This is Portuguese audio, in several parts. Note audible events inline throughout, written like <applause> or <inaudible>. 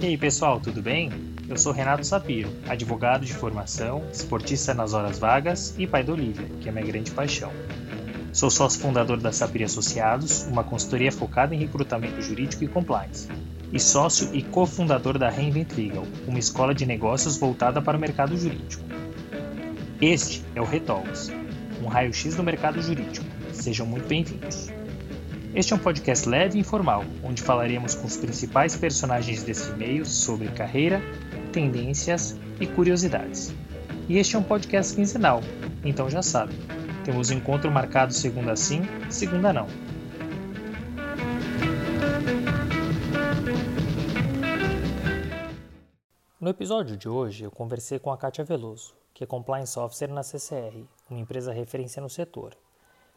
E aí pessoal, tudo bem? Eu sou Renato Sapiro, advogado de formação, esportista nas horas vagas e pai da Olivia, que é minha grande paixão. Sou sócio fundador da Sapir Associados, uma consultoria focada em recrutamento jurídico e compliance, e sócio e cofundador da Reinvent Legal, uma escola de negócios voltada para o mercado jurídico. Este é o Retalks, um raio-x do mercado jurídico. Sejam muito bem-vindos. Este é um podcast leve e informal, onde falaremos com os principais personagens desse meio sobre carreira, tendências e curiosidades. E este é um podcast quinzenal, então já sabe, temos encontro marcado segunda sim, segunda não. No episódio de hoje, eu conversei com a Kátia Veloso, que é Compliance Officer na CCR, uma empresa referência no setor.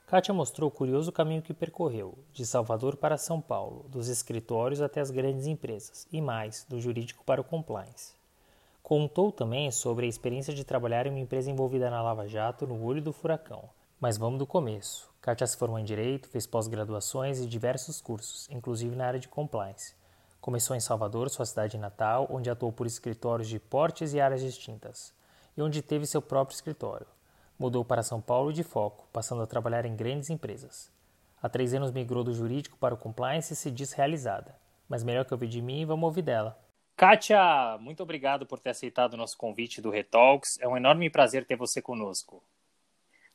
Kátia mostrou o curioso caminho que percorreu, de Salvador para São Paulo, dos escritórios até as grandes empresas, e mais, do jurídico para o compliance. Contou também sobre a experiência de trabalhar em uma empresa envolvida na Lava Jato no olho do furacão. Mas vamos do começo. Kátia se formou em Direito, fez pós-graduações e diversos cursos, inclusive na área de compliance. Começou em Salvador, sua cidade natal, onde atuou por escritórios de portes e áreas distintas, e onde teve seu próprio escritório. Mudou para São Paulo de foco, passando a trabalhar em grandes empresas. Há três anos migrou do jurídico para o compliance e se diz realizada. Mas melhor que ouvir de mim, vamos ouvir dela. Kátia, muito obrigado por ter aceitado o nosso convite do Retalks. É um enorme prazer ter você conosco.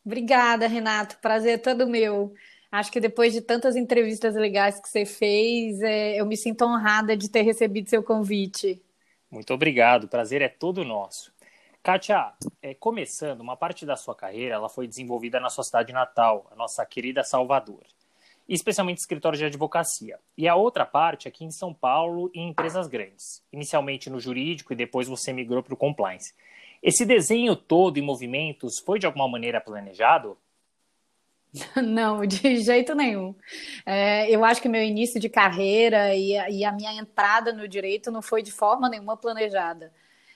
Obrigada, Renato. Prazer é todo meu. Acho que depois de tantas entrevistas legais que você fez, é, eu me sinto honrada de ter recebido seu convite. Muito obrigado. O prazer é todo nosso. Kátia, é, começando, uma parte da sua carreira ela foi desenvolvida na sua cidade natal, a nossa querida Salvador, especialmente escritório de advocacia. E a outra parte aqui em São Paulo em empresas grandes, inicialmente no jurídico e depois você migrou para o compliance. Esse desenho todo em movimentos foi de alguma maneira planejado? <laughs> Não, de jeito nenhum. É, eu acho que meu início de carreira e a, e a, minha entrada no direito não foi de forma nenhuma planejada.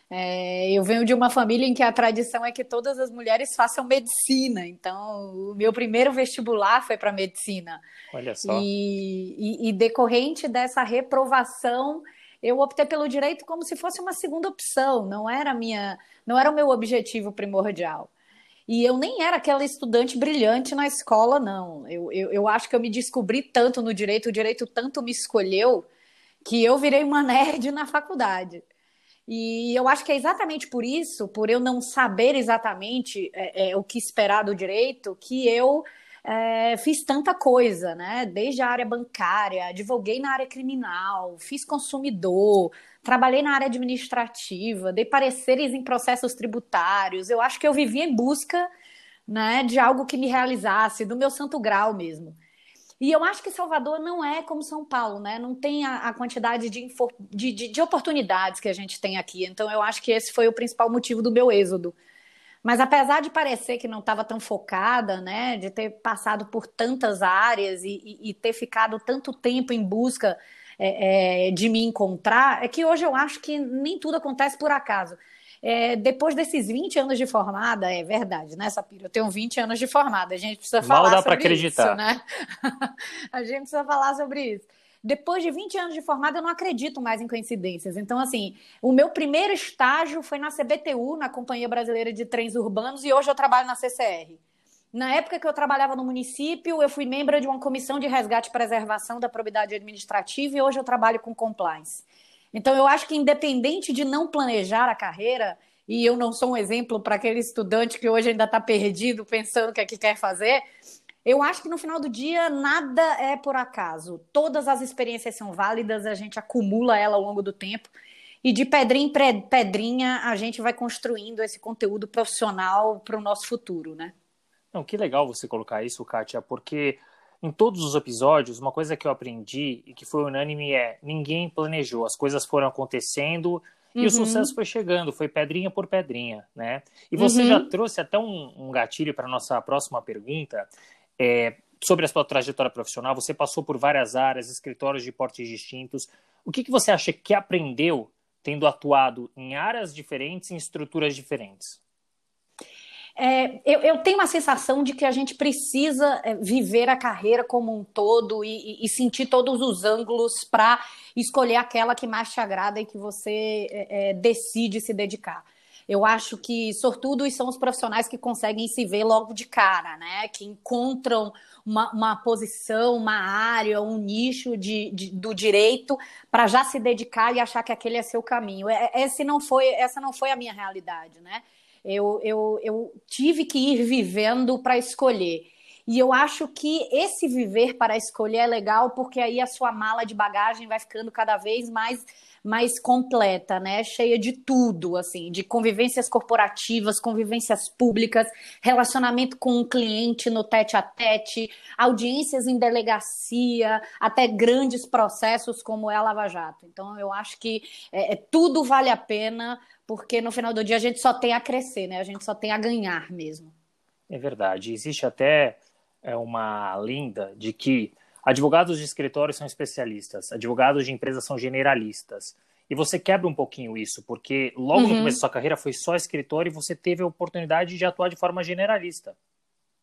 É, eu venho de uma família em que a tradição é que todas as mulheres façam medicina, então o meu primeiro vestibular foi para medicina. Olha só. E, e, e, decorrente dessa reprovação, eu optei pelo direito como se fosse uma segunda opção, não era minha, não era o meu objetivo primordial. E eu nem era aquela estudante brilhante na escola, não. Eu, eu, eu acho que eu me descobri tanto no direito, o direito tanto me escolheu, que eu virei uma <laughs> nerd na faculdade. E eu acho que é exatamente por isso, por eu não saber exatamente é, é, o que esperar do direito, que eu é, fiz tanta coisa, né? Desde a área bancária, advoguei na área criminal, fiz consumidor, trabalhei na área administrativa, dei pareceres em processos tributários. Eu acho que eu vivia em busca né, de algo que me realizasse, do meu santo grau mesmo. E eu acho que Salvador não é como São Paulo, né? Não tem a, a quantidade de, de, de, de, oportunidades que a gente tem aqui. Então, eu acho que esse foi o principal motivo do meu êxodo. Mas apesar de parecer que não estava tão focada, né? De ter passado por tantas áreas e, e, e ter ficado tanto tempo em busca é, é, de me encontrar, é que hoje eu acho que nem tudo acontece por acaso. É, depois desses 20 anos de formada, é verdade, né, Sapiro? Eu tenho 20 anos de formada, a gente precisa falar Mal dá sobre acreditar. isso, né? <laughs> a gente precisa falar sobre isso. Depois de 20 anos de formada, eu não acredito mais em coincidências. Então, assim, o meu primeiro estágio foi na CBTU, na Companhia Brasileira de Trens Urbanos, e hoje eu trabalho na CCR. Na época que eu trabalhava no município, eu fui membro de uma comissão de resgate e preservação da probidade administrativa e hoje eu trabalho com compliance. Então, eu acho que independente de não planejar a carreira, e eu não sou um exemplo para aquele estudante que hoje ainda está perdido pensando o que é que quer fazer, eu acho que no final do dia nada é por acaso. Todas as experiências são válidas, a gente acumula ela ao longo do tempo. E de pedrinha em pedrinha, a gente vai construindo esse conteúdo profissional para o nosso futuro, né? Não, que legal você colocar isso, Kátia, porque em todos os episódios, uma coisa que eu aprendi e que foi unânime é: ninguém planejou, as coisas foram acontecendo e uhum. o sucesso foi chegando, foi pedrinha por pedrinha, né? E você uhum. já trouxe até um, um gatilho para nossa próxima pergunta. É, sobre a sua trajetória profissional, você passou por várias áreas, escritórios de portes distintos. O que, que você acha que aprendeu tendo atuado em áreas diferentes, em estruturas diferentes? É, eu, eu, tenho uma sensação de que a gente precisa é, viver a carreira como um todo e, e sentir todos os ângulos para escolher aquela que mais te agrada e que você é, é, decide se dedicar. Eu acho que sortudos são os profissionais que conseguem se ver logo de cara, né? Que encontram uma, uma posição, uma área, um nicho de, de do direito para já se dedicar e achar que aquele é seu caminho. É, esse não foi, essa não foi a minha realidade, né? Eu, eu, eu tive que ir vivendo para escolher. E eu acho que esse viver para escolher é legal, porque aí a sua mala de bagagem vai ficando cada vez mais mais completa, né? Cheia de tudo, assim, de convivências corporativas, convivências públicas, relacionamento com o cliente no tete a tete, audiências em delegacia, até grandes processos como é a Lava Jato. Então, eu acho que é, é, tudo vale a pena, porque no final do dia a gente só tem a crescer, né? A gente só tem a ganhar mesmo. É verdade. Existe até é, uma lenda de que Advogados de escritório são especialistas, advogados de empresas são generalistas. E você quebra um pouquinho isso, porque logo uhum. no começo da sua carreira foi só escritório e você teve a oportunidade de atuar de forma generalista.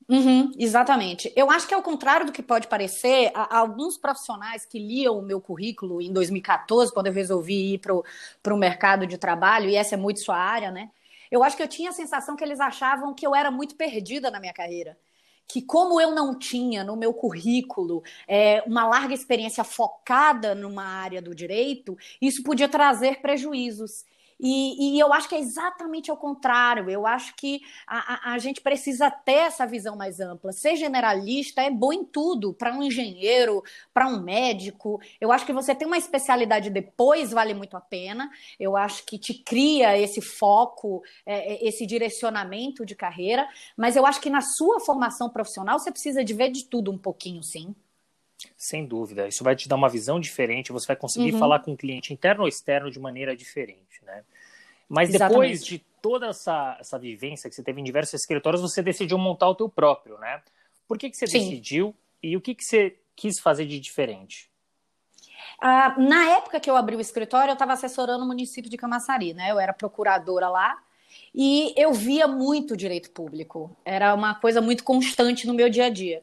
Uhum, exatamente. Eu acho que, ao contrário do que pode parecer, alguns profissionais que liam o meu currículo em 2014, quando eu resolvi ir para o mercado de trabalho, e essa é muito sua área, né? Eu acho que eu tinha a sensação que eles achavam que eu era muito perdida na minha carreira que como eu não tinha no meu currículo é, uma larga experiência focada numa área do direito, isso podia trazer prejuízos. E, e, eu acho que é exatamente ao contrário. Eu acho que a, a, a, gente precisa ter essa visão mais ampla. Ser generalista é bom em tudo, para um engenheiro, para um médico. Eu acho que você tem uma especialidade depois vale muito a pena. Eu acho que te cria esse foco, é, é esse direcionamento de carreira. Mas eu acho que na sua formação profissional você precisa de ver de tudo um pouquinho, sim. Sem dúvida. Isso vai te dar uma visão diferente, você vai conseguir uhum. falar com o cliente interno ou externo de maneira diferente, né? Mas depois Exatamente. de toda essa, essa vivência que você teve em diversos escritórios, você decidiu montar o teu próprio, né? Por que, que você Sim. decidiu e o que, que você quis fazer de diferente? Ah, na época que eu abri o escritório, eu estava assessorando o município de Camaçari, né? Eu era procuradora lá e eu via muito direito público. Era uma coisa muito constante no meu dia a dia.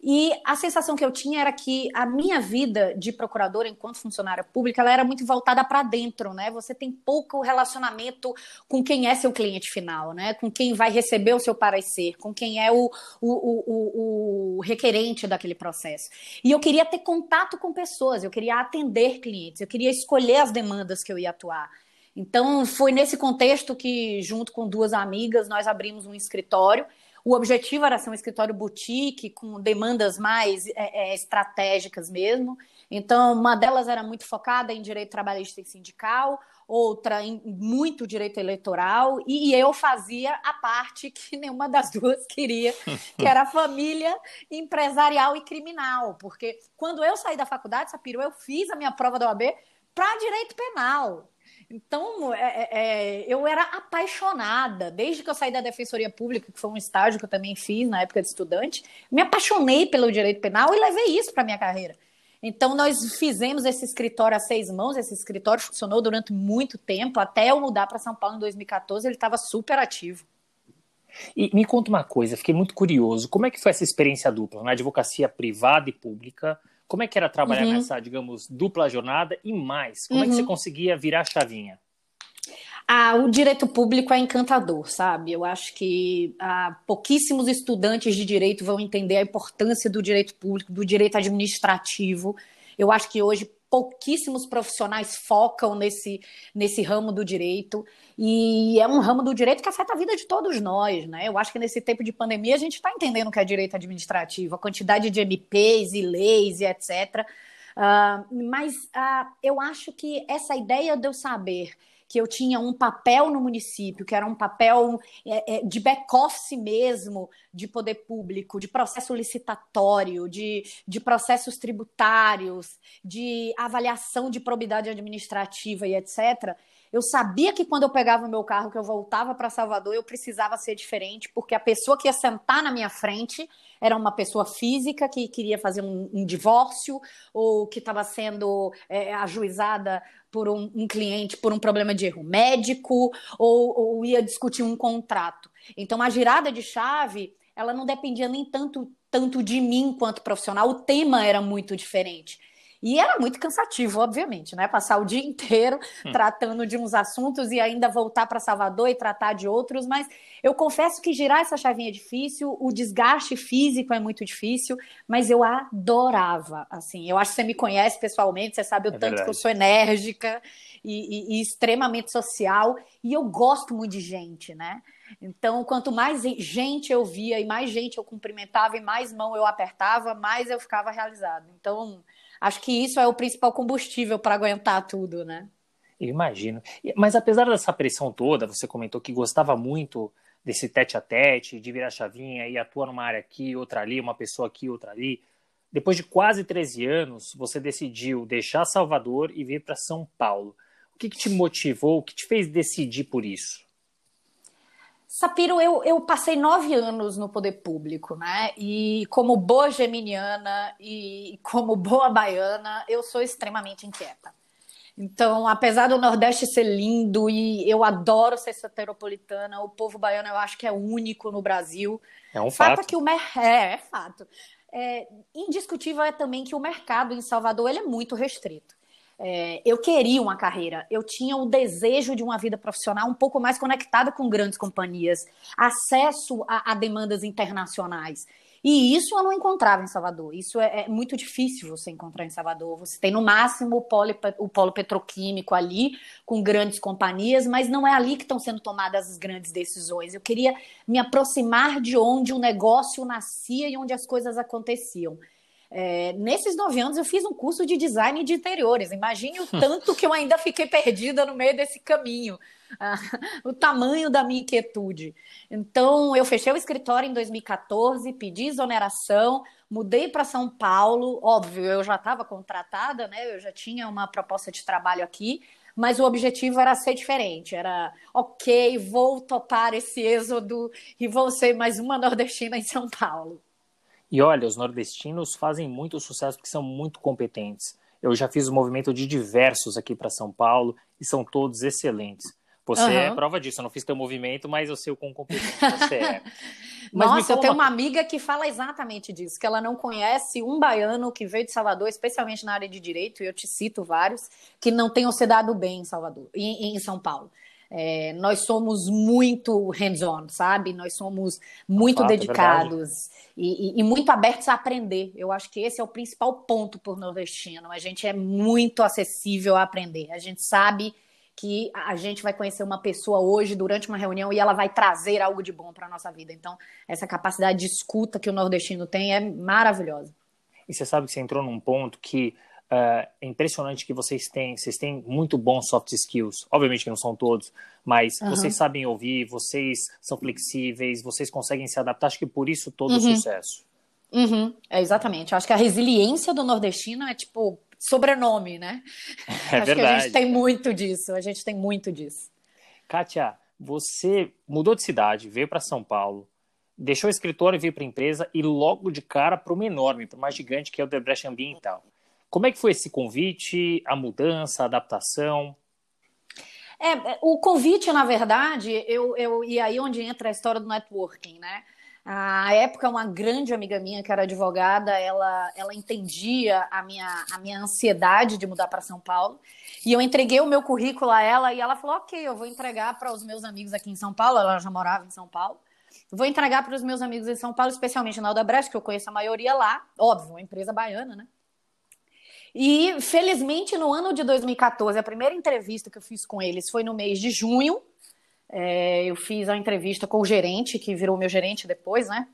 E a sensação que eu tinha era que a minha vida de procuradora enquanto funcionária pública, ela era muito voltada para dentro, né? Você tem pouco relacionamento com quem é seu cliente final, né? Com quem vai receber o seu parecer, com quem é o, o, o, o requerente daquele processo. E eu queria ter contato com pessoas, eu queria atender clientes, eu queria escolher as demandas que eu ia atuar. Então, foi nesse contexto que, junto com duas amigas, nós abrimos um escritório o objetivo era ser um escritório boutique, com demandas mais é, é, estratégicas mesmo. Então, uma delas era muito focada em direito trabalhista e sindical, outra em muito direito eleitoral, e eu fazia a parte <laughs> que nenhuma das duas queria, que era família empresarial e criminal. Porque quando eu saí da faculdade, Sapiro, eu fiz a minha prova da OAB para direito penal. Então, é, é, é, eu era apaixonada, desde que eu saí da Defensoria Pública, que foi um estágio que eu também fiz na época de estudante, me apaixonei pelo direito penal e levei isso para minha carreira. Então, nós fizemos esse escritório a seis mãos, esse escritório funcionou durante muito tempo, até eu mudar para São Paulo em 2014, ele estava super ativo. E me conta uma coisa, fiquei muito curioso, como é que foi essa experiência dupla, na advocacia privada e pública, como é que era trabalhar uhum. nessa, digamos, dupla jornada e mais? Como uhum. é que você uhum. conseguia virar a chavinha? Ah, o direito público é encantador, sabe? Eu acho que ah, pouquíssimos estudantes de direito vão entender a importância do direito público, do direito administrativo. Eu acho que hoje pouquíssimos profissionais focam nesse, nesse ramo do direito. E é um ramo do direito que afeta a vida de todos nós, né? Eu acho que nesse tempo de pandemia a gente está entendendo o que é direito administrativo, a quantidade de MPs e leis e etc. Uh, mas uh, eu acho que essa ideia de eu saber que eu tinha um papel no município, que era um papel é, é, de back-office mesmo, de poder público, de processo licitatório, de, de processos tributários, de avaliação de probidade administrativa e etc. Eu sabia que quando eu pegava o meu carro, que eu voltava para Salvador, eu precisava ser diferente, porque a pessoa que ia sentar na minha frente era uma pessoa física que queria fazer um, um divórcio ou que estava sendo é, ajuizada por um, um, cliente por um problema de erro médico ou, ou ia discutir um contrato. Então, a girada de chave, ela não dependia nem tanto, tanto de mim quanto profissional, o tema era muito diferente. E era muito cansativo, obviamente, né? Passar o dia <laughs> inteiro hum. tratando de uns assuntos e ainda voltar para Salvador e tratar de outros, mas eu confesso que girar essa chavinha é difícil, o desgaste físico é muito difícil, mas eu adorava, assim. Eu acho que você me conhece pessoalmente, você sabe o é tanto verdade. que eu sou enérgica e, e, e extremamente social, e eu gosto muito de gente, né? Então, quanto mais gente eu via e mais gente eu cumprimentava e mais mão eu apertava, mais eu ficava realizado. Então, acho que isso é o principal combustível para aguentar tudo, né? Eu imagino. Mas apesar dessa pressão toda, você comentou que gostava muito desse tete a tete, de virar chavinha e atuar numa área aqui, outra ali, uma pessoa aqui, outra ali. Depois de quase 13 anos, você decidiu deixar Salvador e vir para São Paulo. O que, que, te motivou, o que te fez decidir por isso? Sapiro, eu, eu passei nove anos no poder público, né? E como boa geminiana e como boa baiana, eu sou extremamente inquieta. Então, apesar do Nordeste ser lindo e eu adoro ser soteropolitana, o povo baiano eu acho que é único no Brasil. É um fato. fato. É que o mer... é, é fato. É, indiscutível é também que o mercado em Salvador ele é muito restrito. É, eu queria uma carreira, eu tinha o desejo de uma vida profissional um pouco mais conectada com grandes companhias, acesso a, a demandas internacionais. E isso eu não encontrava em Salvador. Isso é, é, muito difícil você encontrar em Salvador. Você tem no máximo o polo, o polo petroquímico ali, com grandes companhias, mas não é ali que estão sendo tomadas as grandes decisões. Eu queria me aproximar de onde o negócio nascia e onde as coisas aconteciam. É, nesses nove anos eu fiz um curso de design de interiores. Imagine o <laughs> tanto que eu ainda fiquei perdida no meio desse caminho, <laughs> ah, o tamanho da minha inquietude. Então eu fechei o escritório em 2014, pedi exoneração, mudei para São Paulo. Óbvio, eu já estava contratada, né? Eu já tinha uma proposta de trabalho aqui. Mas o objetivo era ser diferente, era ok, vou topar esse êxodo e vou ser mais uma nordestina em São Paulo. E olha, os nordestinos fazem muito sucesso porque são muito competentes. Eu já fiz o movimento de diversos aqui para São Paulo e são todos excelentes. Você uhum. é prova disso. Eu não fiz teu movimento, mas eu sei o quão competente você é. <laughs> Mas Nossa, eu tenho uma... uma amiga que fala exatamente disso, que ela não conhece um baiano que veio de Salvador, especialmente na área de direito, e eu te cito vários, que não tenham se dado bem em Salvador, em, em São Paulo. É, nós somos muito hands-on, sabe? Nós somos muito Fato, é dedicados é e, e, e, muito abertos a aprender. Eu acho que esse é o principal ponto por nordestino. A gente é muito acessível a aprender. A gente sabe que a gente vai conhecer uma pessoa hoje durante uma reunião e ela vai trazer algo de bom para a nossa vida. Então, essa capacidade de escuta que o nordestino tem é maravilhosa. E você sabe que você entrou num ponto que Uh, é impressionante que vocês têm, vocês têm muito bons soft skills. Obviamente que não são todos, mas uhum. vocês sabem ouvir, vocês são flexíveis, vocês conseguem se adaptar. Acho que por isso todo uhum. o sucesso. Uhum. É exatamente. Acho que a resiliência do nordestino é tipo sobrenome, né? <laughs> É Acho verdade. que a gente tem muito disso. A gente tem muito disso. Kátia, você mudou de cidade, veio para São Paulo, deixou o escritório e veio para a empresa e logo de cara para uma enorme, para uma gigante que é o Debrecht Ambiental. Como é que foi esse convite, a mudança, a adaptação? É, o convite, na verdade, eu, eu, e aí onde entra a história do networking, né? A época, uma grande amiga minha, que era advogada, ela, ela entendia a minha, a minha ansiedade de mudar para São Paulo. E eu entreguei o meu currículo a ela e ela falou: Ok, eu vou entregar para os meus amigos aqui em São Paulo. Ela já morava em São Paulo. Vou entregar para os meus amigos em São Paulo, especialmente na Odebrecht, que eu conheço a maioria lá. Óbvio, uma empresa baiana, né? E, felizmente, no ano de 2014, a primeira entrevista que eu fiz com eles foi no mês de junho. É, eu fiz a entrevista com o gerente, que virou meu gerente depois, né?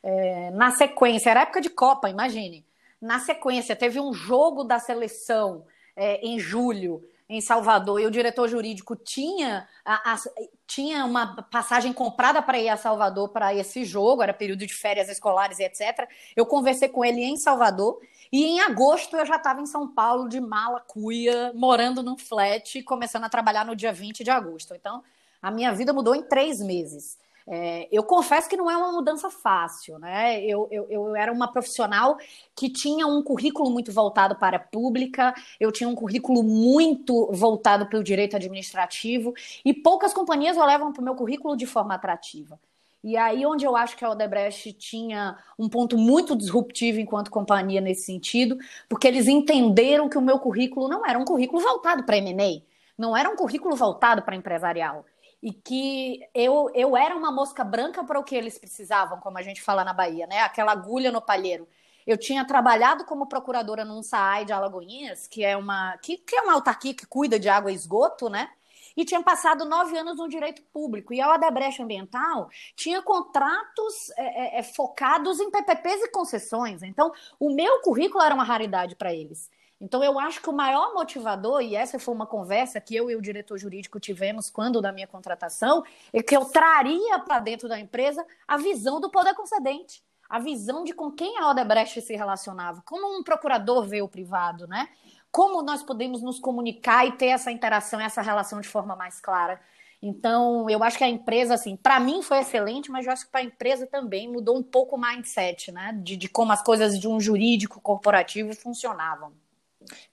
É, na sequência, era época de Copa, imagine. Na sequência, teve um jogo da seleção é, em julho em Salvador e o diretor jurídico tinha, a, a, tinha uma passagem comprada para ir a Salvador para esse jogo, era período de férias escolares e etc. Eu conversei com ele em Salvador e em agosto eu já estava em São Paulo de mala cuia, morando num flat, começando a trabalhar no dia 20 de agosto. Então, a minha vida mudou em três meses. É, eu confesso que não é uma mudança fácil, né? Eu, eu, eu, era uma profissional que tinha um currículo muito voltado para a pública, eu tinha um currículo muito voltado para o direito administrativo, e poucas companhias levam para o meu currículo de forma atrativa. E aí, onde eu acho que a Odebrecht tinha um ponto muito disruptivo enquanto companhia nesse sentido, porque eles entenderam que o meu currículo não era um currículo voltado para M&A, não era um currículo voltado para empresarial e que eu, eu era uma mosca branca para o que eles precisavam, como a gente fala na Bahia, né? Aquela agulha no palheiro. Eu tinha trabalhado como procuradora num SAAI de Alagoinhas, que é uma que, que é uma autarquia que cuida de água e esgoto, né? E tinha passado nove anos no direito público. E a Odebrecht Ambiental tinha contratos é, é, é focados em PPPs e concessões. Então, o meu currículo era uma raridade para eles. Então, eu acho que o maior motivador, e essa foi uma conversa que eu e o diretor jurídico tivemos quando da minha contratação, é que eu traria para dentro da empresa a visão do poder concedente, a visão de com quem a Odebrecht se relacionava, como um procurador vê o privado, né? Como nós podemos nos comunicar e ter essa interação, essa relação de forma mais clara. Então, eu acho que a empresa, assim, para mim foi excelente, mas eu acho que para a empresa também mudou um pouco o mindset, né? De, de como as coisas de um jurídico corporativo funcionavam.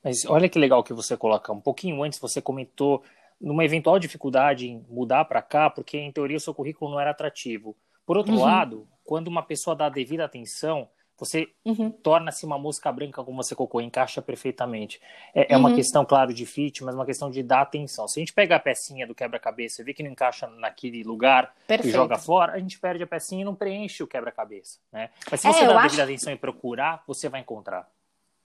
Mas olha que legal que você coloca. Um pouquinho antes você comentou numa eventual dificuldade em mudar para cá, porque em teoria o seu currículo não era atrativo. Por outro uhum. lado, quando uma pessoa dá a devida atenção, você uhum. torna-se uma mosca branca, como você colocou, encaixa perfeitamente. É, é uhum. uma questão, claro, de fit, mas uma questão de dar atenção. Se a gente pega a pecinha do quebra-cabeça e vê que não encaixa naquele lugar Perfeito. e joga fora, a gente perde a pecinha e não preenche o quebra-cabeça. Né? Mas se é, você dá a devida acho... atenção e procurar, você vai encontrar.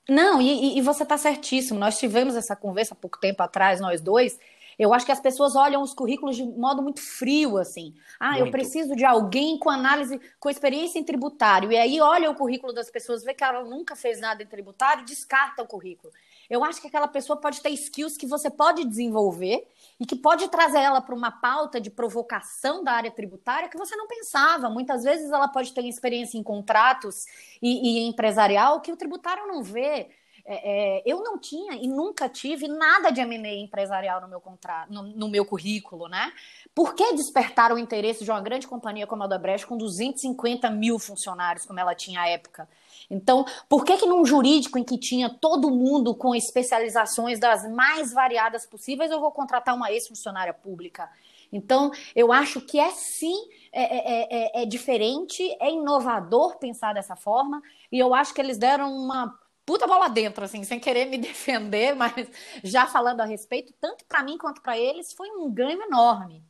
Não, e, e você está certíssimo. Nós tivemos essa conversa há pouco tempo atrás, nós dois. Eu acho que as pessoas olham os currículos de modo muito frio, assim. Ah, muito. eu preciso de alguém com análise, com experiência em tributário. E aí olha o currículo das pessoas, vê que ela nunca fez nada em tributário e descarta o currículo. Eu acho que aquela pessoa pode ter skills que você pode desenvolver e que pode trazer ela para uma pauta de provocação da área tributária que você não pensava. Muitas vezes ela pode ter experiência em contratos e, e empresarial que o tributário não vê. É, é, eu não tinha e nunca tive nada de M&A empresarial no meu contrato, no, no, meu currículo, né? Por que despertar o interesse de uma grande companhia como a Odebrecht com 250 mil funcionários, como ela tinha à época? Então, por que que num jurídico em que tinha todo mundo com especializações das mais variadas possíveis, eu vou contratar uma ex-funcionária pública? Então, eu acho que é sim, é, é, é, é, diferente, é inovador pensar dessa forma, e eu acho que eles deram uma puta bola dentro, assim, sem querer me <laughs> defender, mas já falando a respeito, tanto para mim quanto para eles, foi um ganho enorme.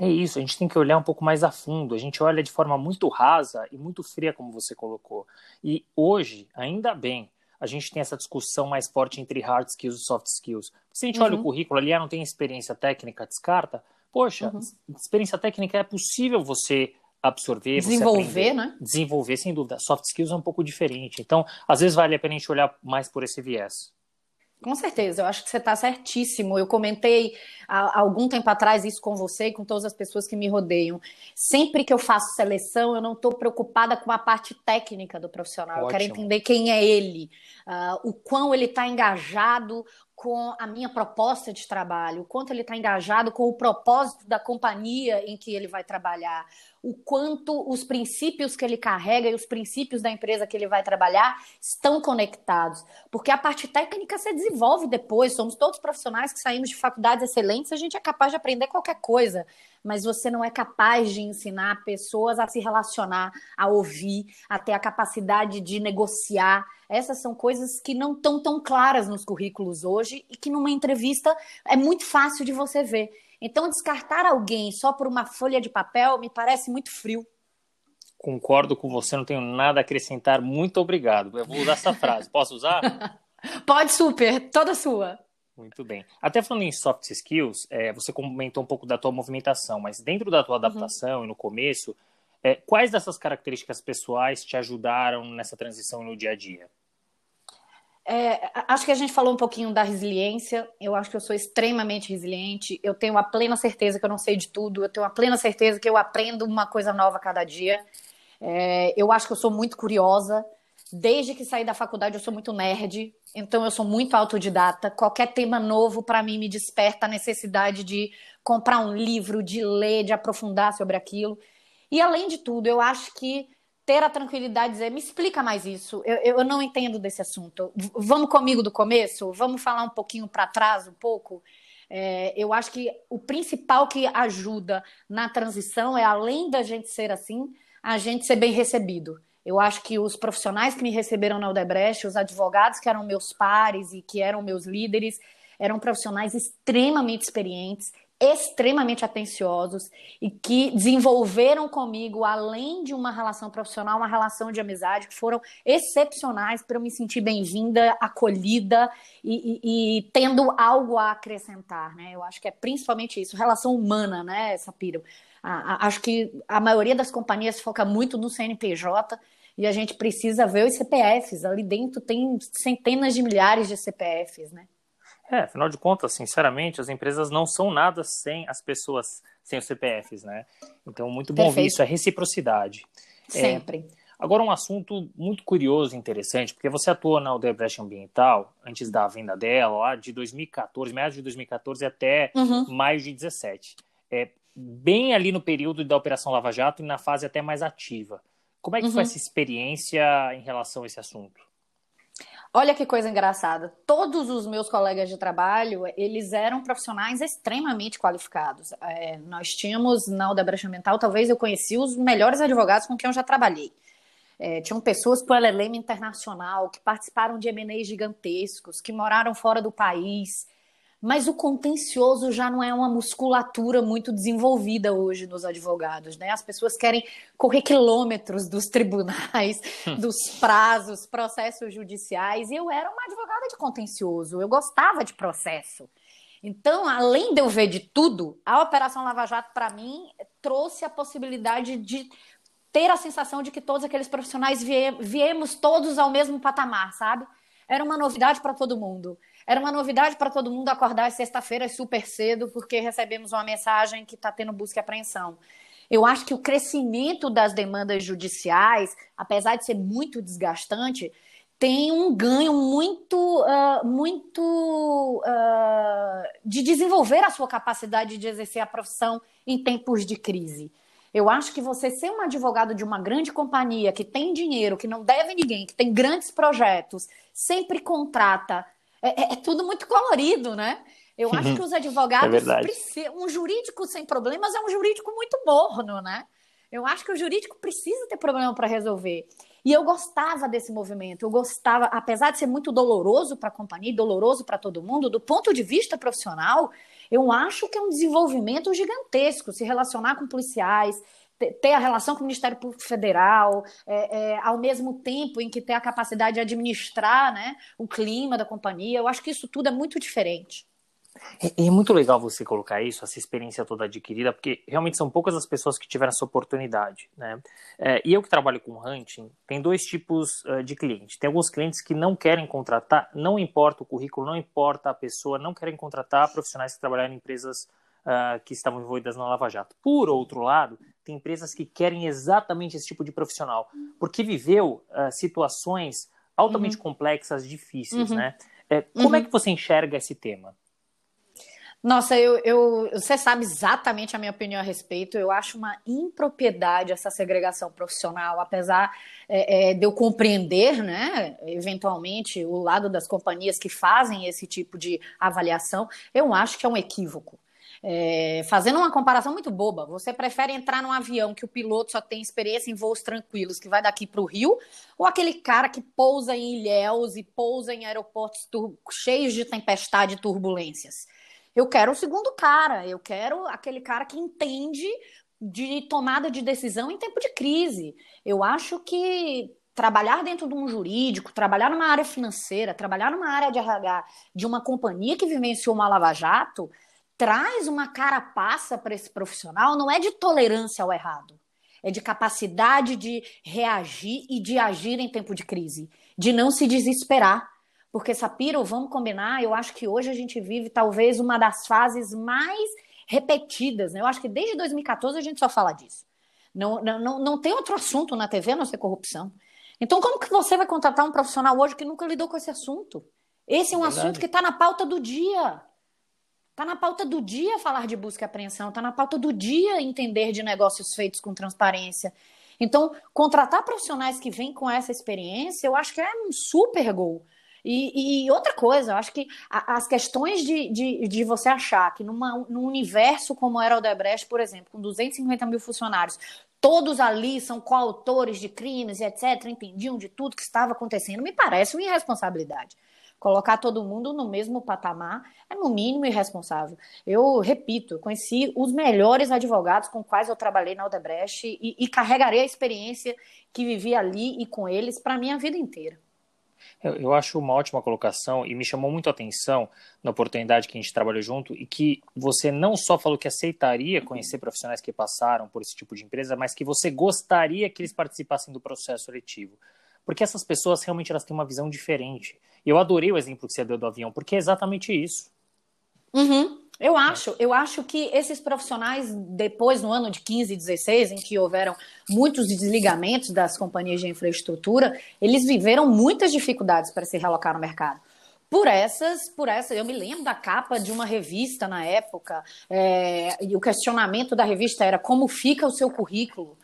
É isso, a gente tem que olhar um pouco mais a fundo. A gente olha de forma muito rasa e muito fria, como você colocou. E hoje, ainda bem, a gente tem essa discussão mais forte entre hard skills e soft skills. Se a gente uhum. olha o uhum. currículo ali, ah, não tem experiência técnica, descarta. Poxa, uhum. experiência técnica é possível você absorver, desenvolver, né? Desenvolver, sem dúvida. Soft skills é um pouco diferente. Então, às vezes vale a pena a gente olhar mais por esse viés. Com certeza, eu acho que você está certíssimo. Eu comentei há algum tempo atrás isso com você e com todas as pessoas que me rodeiam. Sempre que eu faço seleção, eu não estou preocupada com a parte técnica do profissional. Ótimo. Eu quero entender quem é ele, uh, o quão ele está engajado com a minha proposta de trabalho, o quanto ele está engajado com o propósito da companhia em que ele vai trabalhar, o quanto os princípios que ele carrega e os princípios da empresa que ele vai trabalhar estão conectados. Porque a parte técnica se desenvolve depois, somos todos profissionais que saímos de faculdades excelentes, a gente é capaz de aprender qualquer coisa, mas você não é capaz de ensinar pessoas a se relacionar, a ouvir, a ter a capacidade de negociar essas são coisas que não estão tão claras nos currículos hoje e que numa entrevista é muito fácil de você ver. Então, descartar alguém só por uma folha de papel me parece muito frio. Concordo com você, não tenho nada a acrescentar. Muito obrigado. Eu vou usar essa frase. Posso usar? <laughs> Pode, super. Toda sua. Muito bem. Até falando em soft skills, é, você comentou um pouco da tua movimentação, mas dentro da tua uhum. adaptação uhum. e no começo, é, quais dessas características pessoais te ajudaram nessa transição no dia a dia? É, acho que a gente falou um pouquinho da resiliência. Eu acho que eu sou extremamente resiliente. Eu tenho a plena certeza que eu não sei de tudo. Eu tenho a plena certeza que eu aprendo uma coisa nova cada dia. É, eu acho que eu sou muito curiosa. Desde que saí da faculdade, eu sou muito nerd, então eu sou muito autodidata. Qualquer tema novo, para mim, me desperta a necessidade de comprar um livro, de ler, de aprofundar sobre aquilo. E, além de tudo, eu acho que ter a tranquilidade de dizer, me explica mais isso, eu, eu não entendo desse assunto. Vamos comigo do começo? Vamos falar um pouquinho para trás, um pouco? É, eu acho que o principal que ajuda na transição é, além da gente ser assim, a gente ser bem recebido. Eu acho que os profissionais que me receberam na Odebrecht, os advogados que eram meus pares e que eram meus líderes, eram profissionais extremamente experientes, extremamente atenciosos e que desenvolveram comigo, além de uma relação profissional, uma relação de amizade, que foram excepcionais para eu me sentir bem-vinda, acolhida e, e, e, tendo algo a acrescentar, né? Eu acho que é principalmente isso, relação humana, né, Sapiro? acho que a maioria das companhias foca muito no CNPJ e a gente precisa ver os CPFs. Ali dentro tem centenas de milhares de CPFs, né? É, afinal de contas, sinceramente, as empresas não são nada sem as pessoas, sem os CPFs, né? Então, muito bom ver isso, é reciprocidade. É, Sempre. É, agora, um assunto muito curioso e interessante, porque você atuou na Odebrecht Ambiental, antes da venda dela, lá de 2014, meados de 2014 até uhum. maio de 2017. É, bem ali no período da Operação Lava Jato e na fase até mais ativa. Como é que uhum. foi essa experiência em relação a esse assunto? Olha que coisa engraçada. Todos os meus colegas de trabalho, eles eram profissionais extremamente qualificados. É, nós tínhamos na Odebrecht Ambiental, talvez eu conheci os melhores advogados com quem eu já trabalhei. É, tinham pessoas por LLM internacional que participaram de MNEs gigantescos, que moraram fora do país, mas o contencioso já não é uma musculatura muito desenvolvida hoje nos advogados, né? As pessoas querem correr quilômetros dos tribunais, <laughs> dos prazos, processos judiciais, e eu era uma advogada de contencioso, eu gostava de processo. Então, além de eu ver de tudo, a Operação Lava Jato, para mim, trouxe a possibilidade de ter a sensação de que todos aqueles profissionais viemos todos ao mesmo patamar, sabe? Era uma novidade para todo mundo. Era uma novidade para todo mundo acordar sexta-feira super cedo, porque recebemos uma mensagem que está tendo busca e apreensão. Eu acho que o crescimento das demandas judiciais, apesar de ser muito desgastante, tem um ganho muito, uh, muito uh, de desenvolver a sua capacidade de exercer a profissão em tempos de crise. Eu acho que você ser um advogado de uma grande companhia que tem dinheiro, que não deve ninguém, que tem grandes projetos, sempre contrata é, é, é tudo muito colorido, né? Eu acho que <laughs> os advogados é precisam. Um jurídico sem problemas é um jurídico muito morno, né? Eu acho que o jurídico precisa ter problema para resolver. E eu gostava desse movimento. Eu gostava, apesar de ser muito doloroso para a companhia, doloroso para todo mundo, do ponto de vista profissional, eu acho que é um desenvolvimento gigantesco se relacionar com policiais, ter a relação com o Ministério Público Federal, é, é, ao mesmo tempo em que ter a capacidade de administrar né, o clima da companhia. Eu acho que isso tudo é muito diferente. É, é, muito legal você colocar isso, essa experiência toda adquirida, porque realmente são poucas as pessoas que tiveram essa oportunidade, né? É, e eu que trabalho com hunting, tem dois tipos uh, de cliente. Tem alguns clientes que não querem contratar, não importa o currículo, não importa a pessoa, não querem contratar profissionais que trabalham em empresas uh, que estavam envolvidas na Lava Jato. Por outro lado, tem empresas que querem exatamente esse tipo de profissional, porque viveu uh, situações altamente uhum. complexas, difíceis, uhum. né? É, como é uhum. é que você enxerga esse tema? Nossa, eu, eu, você sabe exatamente a minha opinião a respeito. Eu acho uma impropriedade essa segregação profissional, apesar é, é, de eu compreender, né, eventualmente, o lado das companhias que fazem esse tipo de avaliação. Eu acho que é um equívoco. É, fazendo uma comparação muito boba, você prefere entrar num avião que o piloto só tem experiência em voos tranquilos, que vai daqui para o Rio, ou aquele cara que pousa em Ilhéus e pousa em aeroportos cheios de tempestade e turbulências? Eu quero o segundo cara, eu quero aquele cara que entende de tomada de decisão em tempo de crise. Eu acho que trabalhar dentro de um jurídico, trabalhar numa área financeira, trabalhar numa área de RH de uma companhia que vivenciou uma lava-jato traz uma carapaça para esse profissional não é de tolerância ao errado, é de capacidade de reagir e de agir em tempo de crise, de não se desesperar. Porque, Sapiro, vamos combinar, eu acho que hoje a gente vive talvez uma das fases mais repetidas. Né? Eu acho que desde 2014 a gente só fala disso. Não, não, não tem outro assunto na TV a não ser corrupção. Então, como que você vai contratar um profissional hoje que nunca lidou com esse assunto? Esse é um Verdade. assunto que está na pauta do dia. Está na pauta do dia falar de busca e apreensão, está na pauta do dia entender de negócios feitos com transparência. Então, contratar profissionais que vêm com essa experiência, eu acho que é um super gol. E, e outra coisa, eu acho que as questões de, de, de você achar que numa, num universo como era o Debrecht, por exemplo, com 250 mil funcionários, todos ali são coautores de crimes e etc., entendiam de tudo que estava acontecendo, me parece uma irresponsabilidade. Colocar todo mundo no mesmo patamar é, no mínimo, irresponsável. Eu repito, conheci os melhores advogados com quais eu trabalhei na Odebrecht e, e carregarei a experiência que vivi ali e com eles para a minha vida inteira. Eu, eu, acho uma ótima colocação e me chamou muito a atenção na oportunidade que a gente trabalhou junto e que você não só falou que aceitaria conhecer profissionais que passaram por esse tipo de empresa, mas que você gostaria que eles participassem do processo seletivo. Porque essas pessoas realmente elas têm uma visão diferente. Eu adorei o exemplo que você deu do avião, porque é exatamente isso. Uhum. Eu acho, eu acho que esses profissionais, depois, no ano de 15 e 16, em que houveram muitos desligamentos das companhias de infraestrutura, eles viveram muitas dificuldades para se realocar no mercado. Por essas, por essa, eu me lembro da capa de uma revista na época, é, e o questionamento da revista era como fica o seu currículo.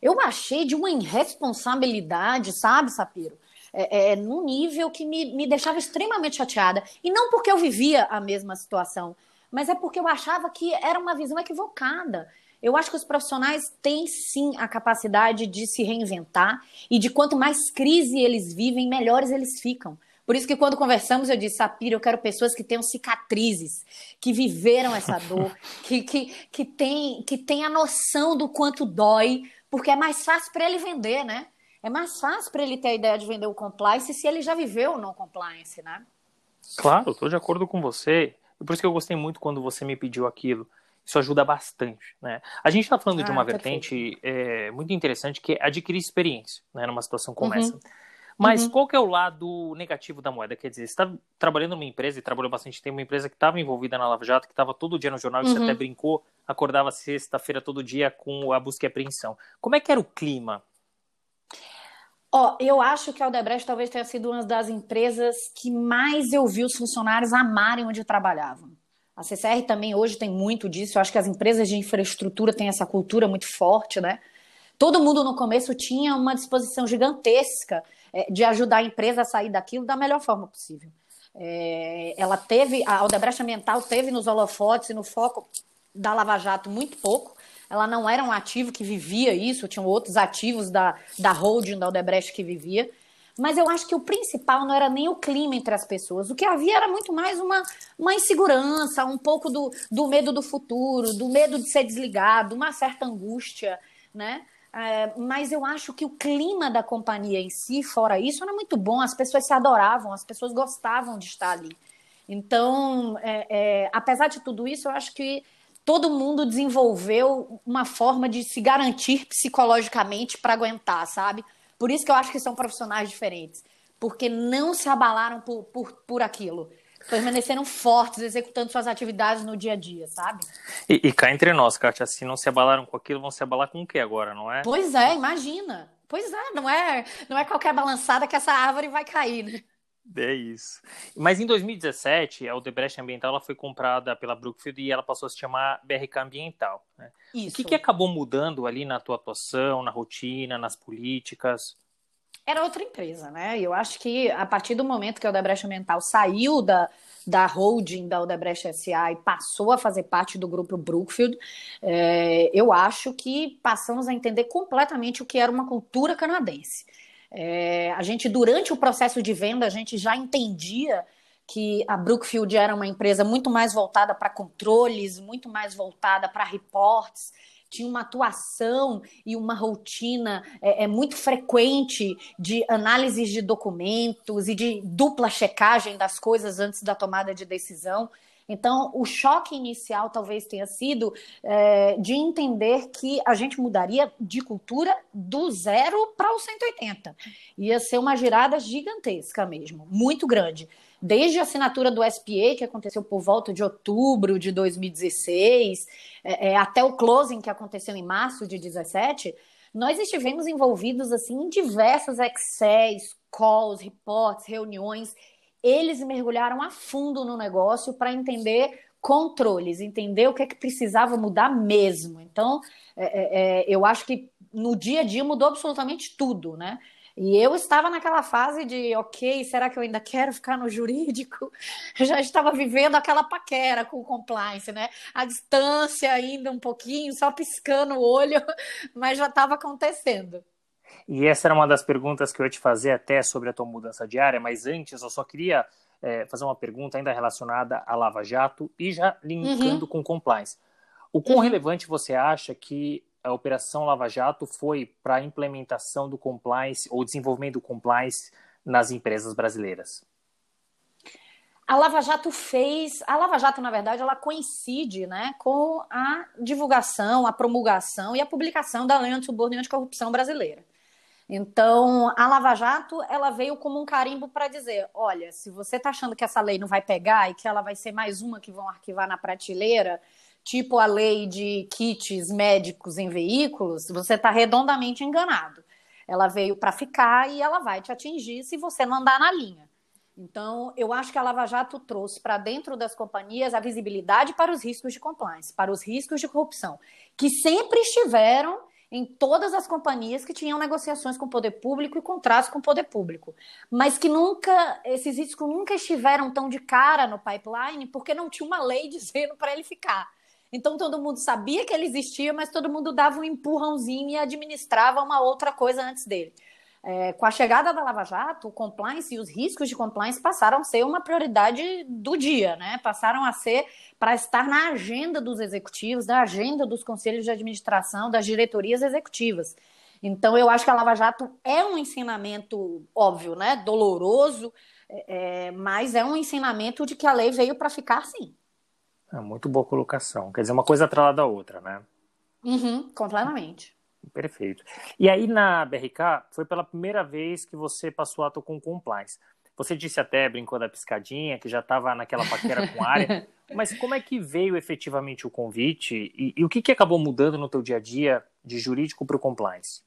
Eu achei de uma irresponsabilidade, sabe, Sapiro? É, é, num nível que me, me deixava extremamente chateada. E não porque eu vivia a mesma situação, mas é porque eu achava que era uma visão equivocada. Eu acho que os profissionais têm sim a capacidade de se reinventar e de quanto mais crise eles vivem, melhores eles ficam. Por isso que quando conversamos eu disse, Sapira, eu quero pessoas que tenham cicatrizes, que viveram essa dor, <laughs> que, que, que, tem, que tem a noção do quanto dói, porque é mais fácil para ele vender, né? É mais fácil para ele ter a ideia de vender o compliance se ele já viveu o não compliance, né? Claro, estou de acordo com você. E por isso que eu gostei muito quando você me pediu aquilo. Isso ajuda bastante, né? A gente está falando ah, de uma vertente é, muito interessante que é adquirir experiência, né? Numa situação como uhum. essa. Mas uhum. qual que é o lado negativo da moeda? Quer dizer, você está trabalhando numa empresa e trabalhou bastante tempo, uma empresa que estava envolvida na Lava Jato, que estava todo dia no jornal, uhum. você até brincou, acordava sexta-feira todo dia com a busca e apreensão. Como é que era o clima Ó, eu acho que a Odebrecht talvez tenha sido uma das empresas que mais eu vi os funcionários amarem onde trabalhavam. A CCR também hoje tem muito disso. Eu acho que as empresas de infraestrutura têm essa cultura muito forte, né? Todo mundo no começo tinha uma disposição gigantesca é, de ajudar a empresa a sair daquilo da melhor forma possível. É, ela teve, a Odebrecht Ambiental teve nos holofotes e no foco da Lava Jato muito pouco, ela não era um ativo que vivia isso, tinham outros ativos da, da holding da Odebrecht que vivia. Mas eu acho que o principal não era nem o clima entre as pessoas. O que havia era muito mais uma, uma insegurança, um pouco do, do medo do futuro, do medo de ser desligado, uma certa angústia, né? É, mas eu acho que o clima da companhia em si, fora isso, era muito bom. As pessoas se adoravam, as pessoas gostavam de estar ali. Então, é, é, apesar de tudo isso, eu acho que todo mundo desenvolveu uma forma de se garantir psicologicamente para aguentar, sabe? Por isso que eu acho que são profissionais diferentes. Porque não se abalaram por, por, por aquilo. Permaneceram fortes, executando suas atividades no dia a dia, sabe? E, e cá entre nós, Kátia, se não se abalaram com aquilo, vão se abalar com o que agora, não é? Pois é, imagina. Pois é, não é, não é qualquer balançada que essa árvore vai cair, né? É isso. Mas em 2017, a Odebrecht Ambiental ela foi comprada pela Brookfield e ela passou a se chamar BRK Ambiental. Né? Isso. O que, que acabou mudando ali na tua atuação, na rotina, nas políticas? Era outra empresa, né? Eu acho que a partir do momento que a Odebrecht Ambiental saiu da, da holding da Odebrecht SA e passou a fazer parte do grupo Brookfield, é, eu acho que passamos a entender completamente o que era uma cultura canadense. É, a gente, durante o processo de venda, a gente já entendia que a Brookfield era uma empresa muito mais voltada para controles, muito mais voltada para reports, tinha uma atuação e uma rotina é, é, muito frequente de análises de documentos e de dupla checagem das coisas antes da tomada de decisão. Então, o choque inicial talvez tenha sido é, de entender que a gente mudaria de cultura do zero para o 180. Ia ser uma girada gigantesca mesmo, muito grande. Desde a assinatura do SPA, que aconteceu por volta de outubro de 2016, é, é, até o closing, que aconteceu em março de 2017, Nós estivemos envolvidos assim em diversos Excels, calls, reports, reuniões. Eles mergulharam a fundo no negócio para entender controles, entender o que é que precisava mudar mesmo. Então, é, é, é eu acho que no dia a dia mudou absolutamente tudo, né? E eu estava naquela fase de, ok, será que eu ainda quero ficar no jurídico? <laughs> Eu já estava vivendo aquela paquera com o compliance, né? A distância ainda um pouquinho, só piscando o olho, <laughs> mas já estava acontecendo. E essa era uma das perguntas que eu ia te fazer até sobre a tua mudança diária, mas antes eu só queria é, fazer uma pergunta ainda relacionada à Lava Jato e já linkando uhum. com compliance. O quão uhum. relevante você acha que a Operação Lava Jato foi para a implementação do compliance ou desenvolvimento do compliance nas empresas brasileiras? A Lava Jato fez. A Lava Jato, na verdade, ela coincide né, com a divulgação, a promulgação e a publicação da Lei Antisuborno e Anticorrupção brasileira. Então, a Lava Jato, ela veio como um carimbo para dizer: olha, se você está achando que essa lei não vai pegar e que ela vai ser mais uma que vão arquivar na prateleira, tipo a lei de kits médicos em veículos, você está redondamente enganado. Ela veio para ficar e ela vai te atingir se você não andar na linha. Então, eu acho que a Lava Jato trouxe para dentro das companhias a visibilidade para os riscos de compliance, para os riscos de corrupção, que sempre estiveram em todas as companhias que tinham negociações com o poder público e contratos com o poder público, mas que nunca esses riscos nunca estiveram tão de cara no pipeline porque não tinha uma lei <laughs> dizendo para ele ficar. Então todo mundo sabia que ele existia, mas todo mundo dava um empurrãozinho e administrava uma outra coisa antes dele. É, com a chegada da Lava Jato, o compliance e os riscos de compliance passaram a ser uma prioridade do dia, né? Passaram a ser para estar na agenda dos executivos, na agenda dos conselhos de administração, das diretorias executivas. Então, eu acho que a Lava Jato é um ensinamento óbvio, né? Doloroso, é, é mas é um ensinamento de que a lei veio para ficar sim. É muito boa colocação. Quer dizer, uma coisa atrelada à outra, né? Uhum, completamente. Perfeito. E aí na BRK, foi pela primeira vez que você passou a atuar com compliance. Você disse até, brincou da piscadinha, que já estava naquela paquera com área, <laughs> mas como é que veio efetivamente o convite e, e o que, que acabou mudando no teu dia a dia de jurídico para o compliance?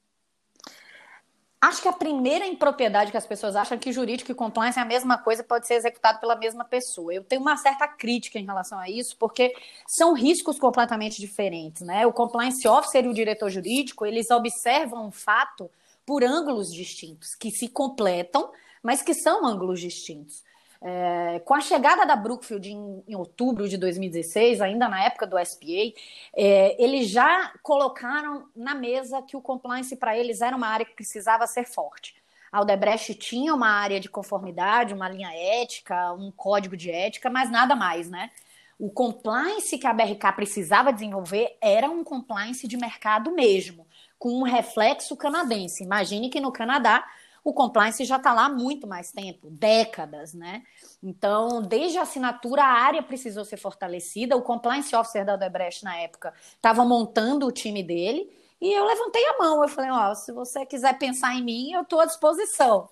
Acho que a primeira impropriedade que as pessoas acham que jurídico e compliance é a mesma coisa, pode ser executado pela mesma pessoa. Eu tenho uma certa crítica em relação a isso, porque são riscos completamente diferentes, né? O compliance officer e o diretor jurídico, eles observam um fato por ângulos distintos, que se completam, mas que são ângulos distintos. É, com a chegada da Brookfield em, em, outubro de 2016, ainda na época do SPA, é, eles já colocaram na mesa que o compliance para eles era uma área que precisava ser forte. A Aldebrecht tinha uma área de conformidade, uma linha ética, um código de ética, mas nada mais, né? O compliance que a BRK precisava desenvolver era um compliance de mercado mesmo, com um reflexo canadense. Imagine que no Canadá o compliance já está lá há muito mais tempo, décadas, né? Então, desde a assinatura, a área precisou ser fortalecida. O compliance officer da Odebrecht, na época, estava montando o time dele. E eu levantei a mão. Eu falei: Ó, se você quiser pensar em mim, eu estou à disposição.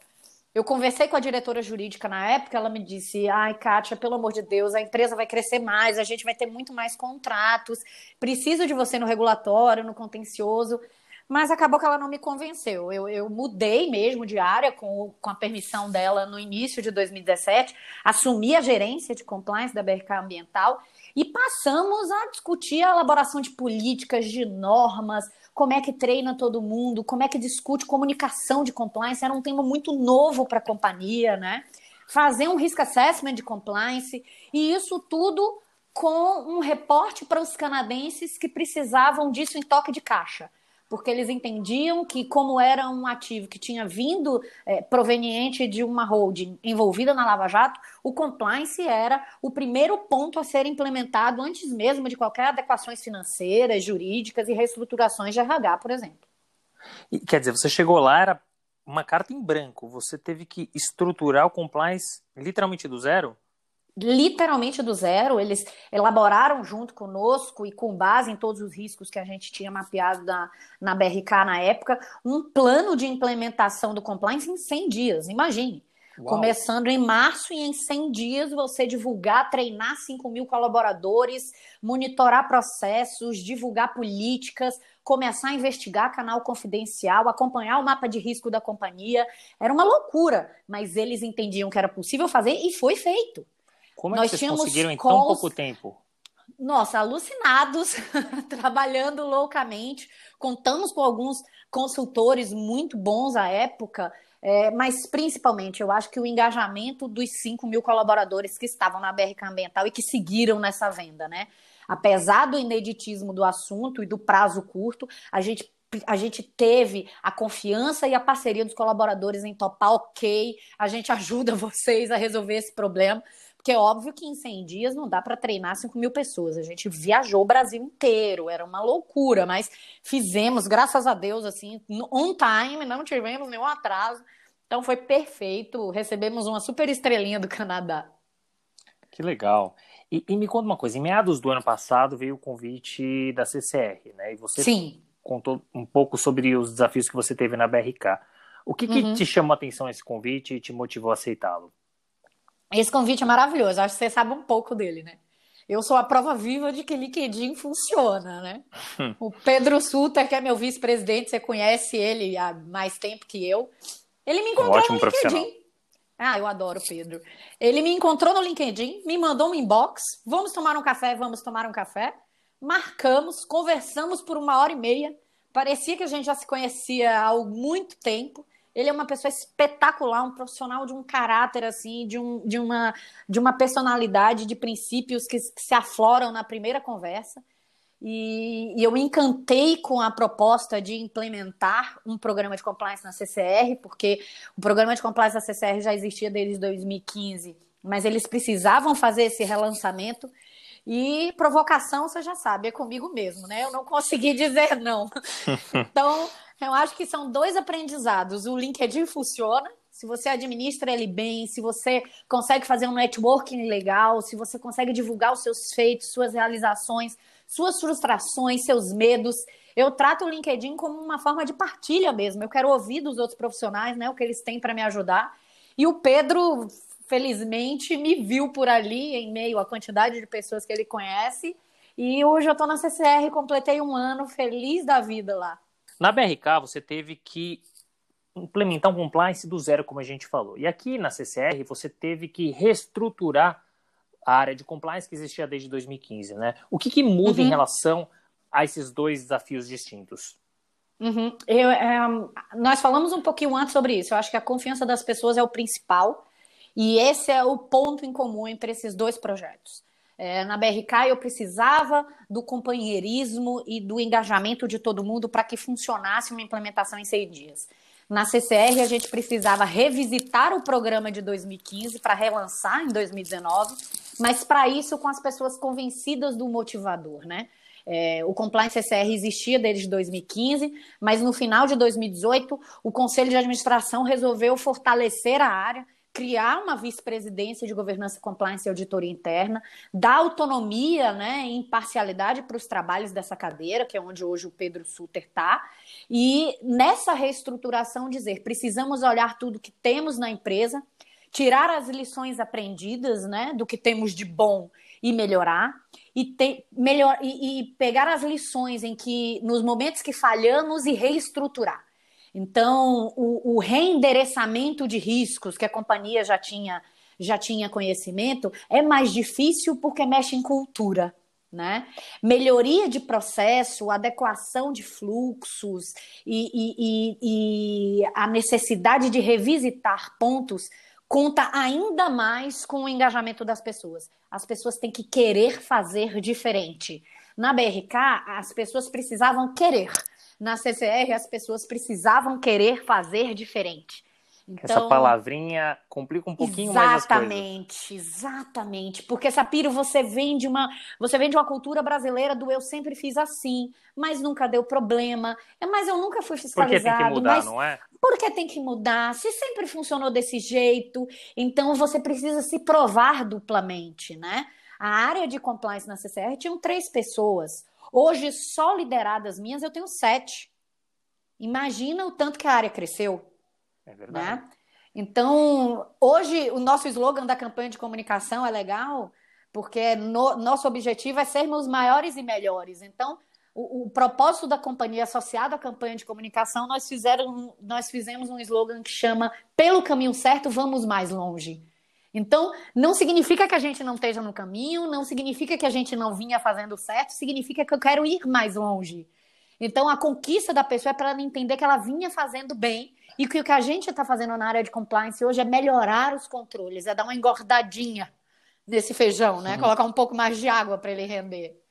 Eu conversei com a diretora jurídica na época, ela me disse: ai, Kátia, pelo amor de Deus, a empresa vai crescer mais, a gente vai ter muito mais contratos, preciso de você no regulatório, no contencioso mas acabou que ela não me convenceu. Eu, eu mudei mesmo de área com, com a permissão dela no início de 2017, assumi a gerência de compliance da BRK Ambiental e passamos a discutir a elaboração de políticas, de normas, como é que treina todo mundo, como é que discute comunicação de compliance, era um tema muito novo para a companhia, né? Fazer um risk assessment de compliance, e isso tudo com um reporte para os canadenses que precisavam disso em toque de caixa porque eles entendiam que, como era um ativo que tinha vindo é, proveniente de uma holding envolvida na Lava Jato, o compliance era o primeiro ponto a ser implementado antes mesmo de qualquer adequações financeiras, jurídicas e reestruturações de RH, por exemplo. E, quer dizer, você chegou lá, era uma carta em branco, você teve que estruturar o compliance literalmente do zero? Literalmente do zero. Eles elaboraram junto conosco e com base em todos os riscos que a gente tinha mapeado na, na BRK na época, um plano de implementação do compliance em 100 dias. Imagine. Uau. Começando em março e em 100 dias você divulgar, treinar 5 mil colaboradores, monitorar processos, divulgar políticas, começar a investigar canal confidencial, acompanhar o mapa de risco da companhia. Era uma loucura, mas eles entendiam que era possível fazer e foi feito. Como é Nós que vocês conseguiram em tão pouco tempo? Nossa, alucinados, <laughs> trabalhando loucamente. Contamos com alguns consultores muito bons à época, é, mas principalmente eu acho que o engajamento dos 5 mil colaboradores que estavam na BRK Ambiental e que seguiram nessa venda, né? Apesar do ineditismo do assunto e do prazo curto, a gente a gente teve a confiança e a parceria dos colaboradores em topar, ok, a gente <laughs> ajuda vocês a resolver esse problema, porque é óbvio que em 100 dias não dá para treinar 5 mil pessoas. A gente viajou o Brasil inteiro, era uma loucura, mas fizemos, graças a Deus, assim, on time, não tivemos nenhum atraso. Então foi perfeito. Recebemos uma super estrelinha do Canadá. Que legal. E, e, me conta uma coisa, em meados do ano passado veio o convite da CCR, né? E você Sim. contou um pouco sobre os desafios que você teve na BRK. O que, que uhum. te chamou a atenção esse convite e te motivou a aceitá-lo? Esse convite é maravilhoso, acho que você sabe um pouco dele, né? Eu sou a prova viva de que LinkedIn funciona, né? <laughs> O Pedro Suter, que é meu vice-presidente, você conhece ele há mais tempo que eu. Ele me encontrou um no LinkedIn. Ah, eu adoro o Pedro. Ele me encontrou no LinkedIn, me mandou um inbox. Vamos tomar um café, vamos tomar um café. Marcamos, conversamos por uma hora e meia. Parecia que a gente já se conhecia há muito tempo. Ele é uma pessoa espetacular, um profissional de um caráter assim, de, um, de, uma, de uma personalidade, de princípios que, que se afloram na primeira conversa. E, e, eu me encantei com a proposta de implementar um programa de compliance na CCR, porque o programa de compliance na CCR já existia desde 2015, mas eles precisavam fazer esse relançamento. E provocação, você já sabe, é comigo mesmo, né? Eu não consegui <laughs> dizer não. <laughs> Então, eu acho que são dois aprendizados. O LinkedIn funciona, se você administra ele bem, se você consegue fazer um networking legal, se você consegue divulgar os seus feitos, suas realizações, suas frustrações, seus medos. Eu trato o LinkedIn como uma forma de partilha mesmo. Eu quero ouvir dos outros profissionais, né, o que eles têm para me ajudar. E o Pedro, felizmente, me viu por ali em meio à quantidade de pessoas que ele conhece. E hoje eu estou na CCR, completei um ano feliz da vida lá. Na BRK, você teve que implementar um compliance do zero, como a gente falou. E aqui na CCR, você teve que reestruturar a área de compliance que existia desde 2015, né? O que, que muda uhum. em relação a esses dois desafios distintos? Uhum. Eu, é, nós falamos um pouquinho antes sobre isso. Eu acho que a confiança das pessoas é o principal e esse é o ponto em comum entre esses dois projetos. É, na BRK eu precisava do companheirismo e do engajamento de todo mundo para que funcionasse uma implementação em seis dias. Na CCR a gente precisava revisitar o programa de 2015 para relançar em 2019, mas para isso com as pessoas convencidas do motivador, né? É, o Compliance CCR existia desde 2015, mas no final de 2018 o Conselho de Administração resolveu fortalecer a área criar uma vice-presidência de governança, compliance e auditoria interna, dar autonomia né, e imparcialidade para os trabalhos dessa cadeira, que é onde hoje o Pedro Suter está, e nessa reestruturação dizer, precisamos olhar tudo que temos na empresa, tirar as lições aprendidas né, do que temos de bom e melhorar, e, ter, melhor, e, e pegar as lições em que, nos momentos que falhamos, e reestruturar. Então, o, o reendereçamento de riscos que a companhia já tinha, já tinha conhecimento é mais difícil porque mexe em cultura. Né? Melhoria de processo, adequação de fluxos e, e, e, e, a necessidade de revisitar pontos conta ainda mais com o engajamento das pessoas. As pessoas têm que querer fazer diferente. Na BRK, as pessoas precisavam querer na CCR as pessoas precisavam querer fazer diferente. Então, Essa palavrinha complica um pouquinho mais as coisas. Exatamente, exatamente. Porque, Sapiro, você vem, de uma, você vem de uma cultura brasileira do eu sempre fiz assim, mas nunca deu problema. É, mas eu nunca fui fiscalizado. Porque tem que mudar, não é? Porque tem que mudar. Se sempre funcionou desse jeito, então você precisa se provar duplamente, né? A área de compliance na CCR tinham três pessoas. Hoje, só lideradas minhas, eu tenho sete. Imagina o tanto que a área cresceu. É verdade. Né? Então, hoje, o nosso slogan da campanha de comunicação é legal, porque no, nosso objetivo é sermos maiores e melhores. Então, o, o, propósito da companhia associado à campanha de comunicação, nós, fizeram, nós fizemos um slogan que chama Pelo caminho certo, vamos mais longe. Então, não significa que a gente não esteja no caminho, não significa que a gente não vinha fazendo certo, significa que eu quero ir mais longe. Então, a conquista da pessoa é para ela entender que ela vinha fazendo bem e que o que a gente está fazendo na área de compliance hoje é melhorar os controles, é dar uma engordadinha nesse feijão, né? Colocar um pouco mais de água para ele render.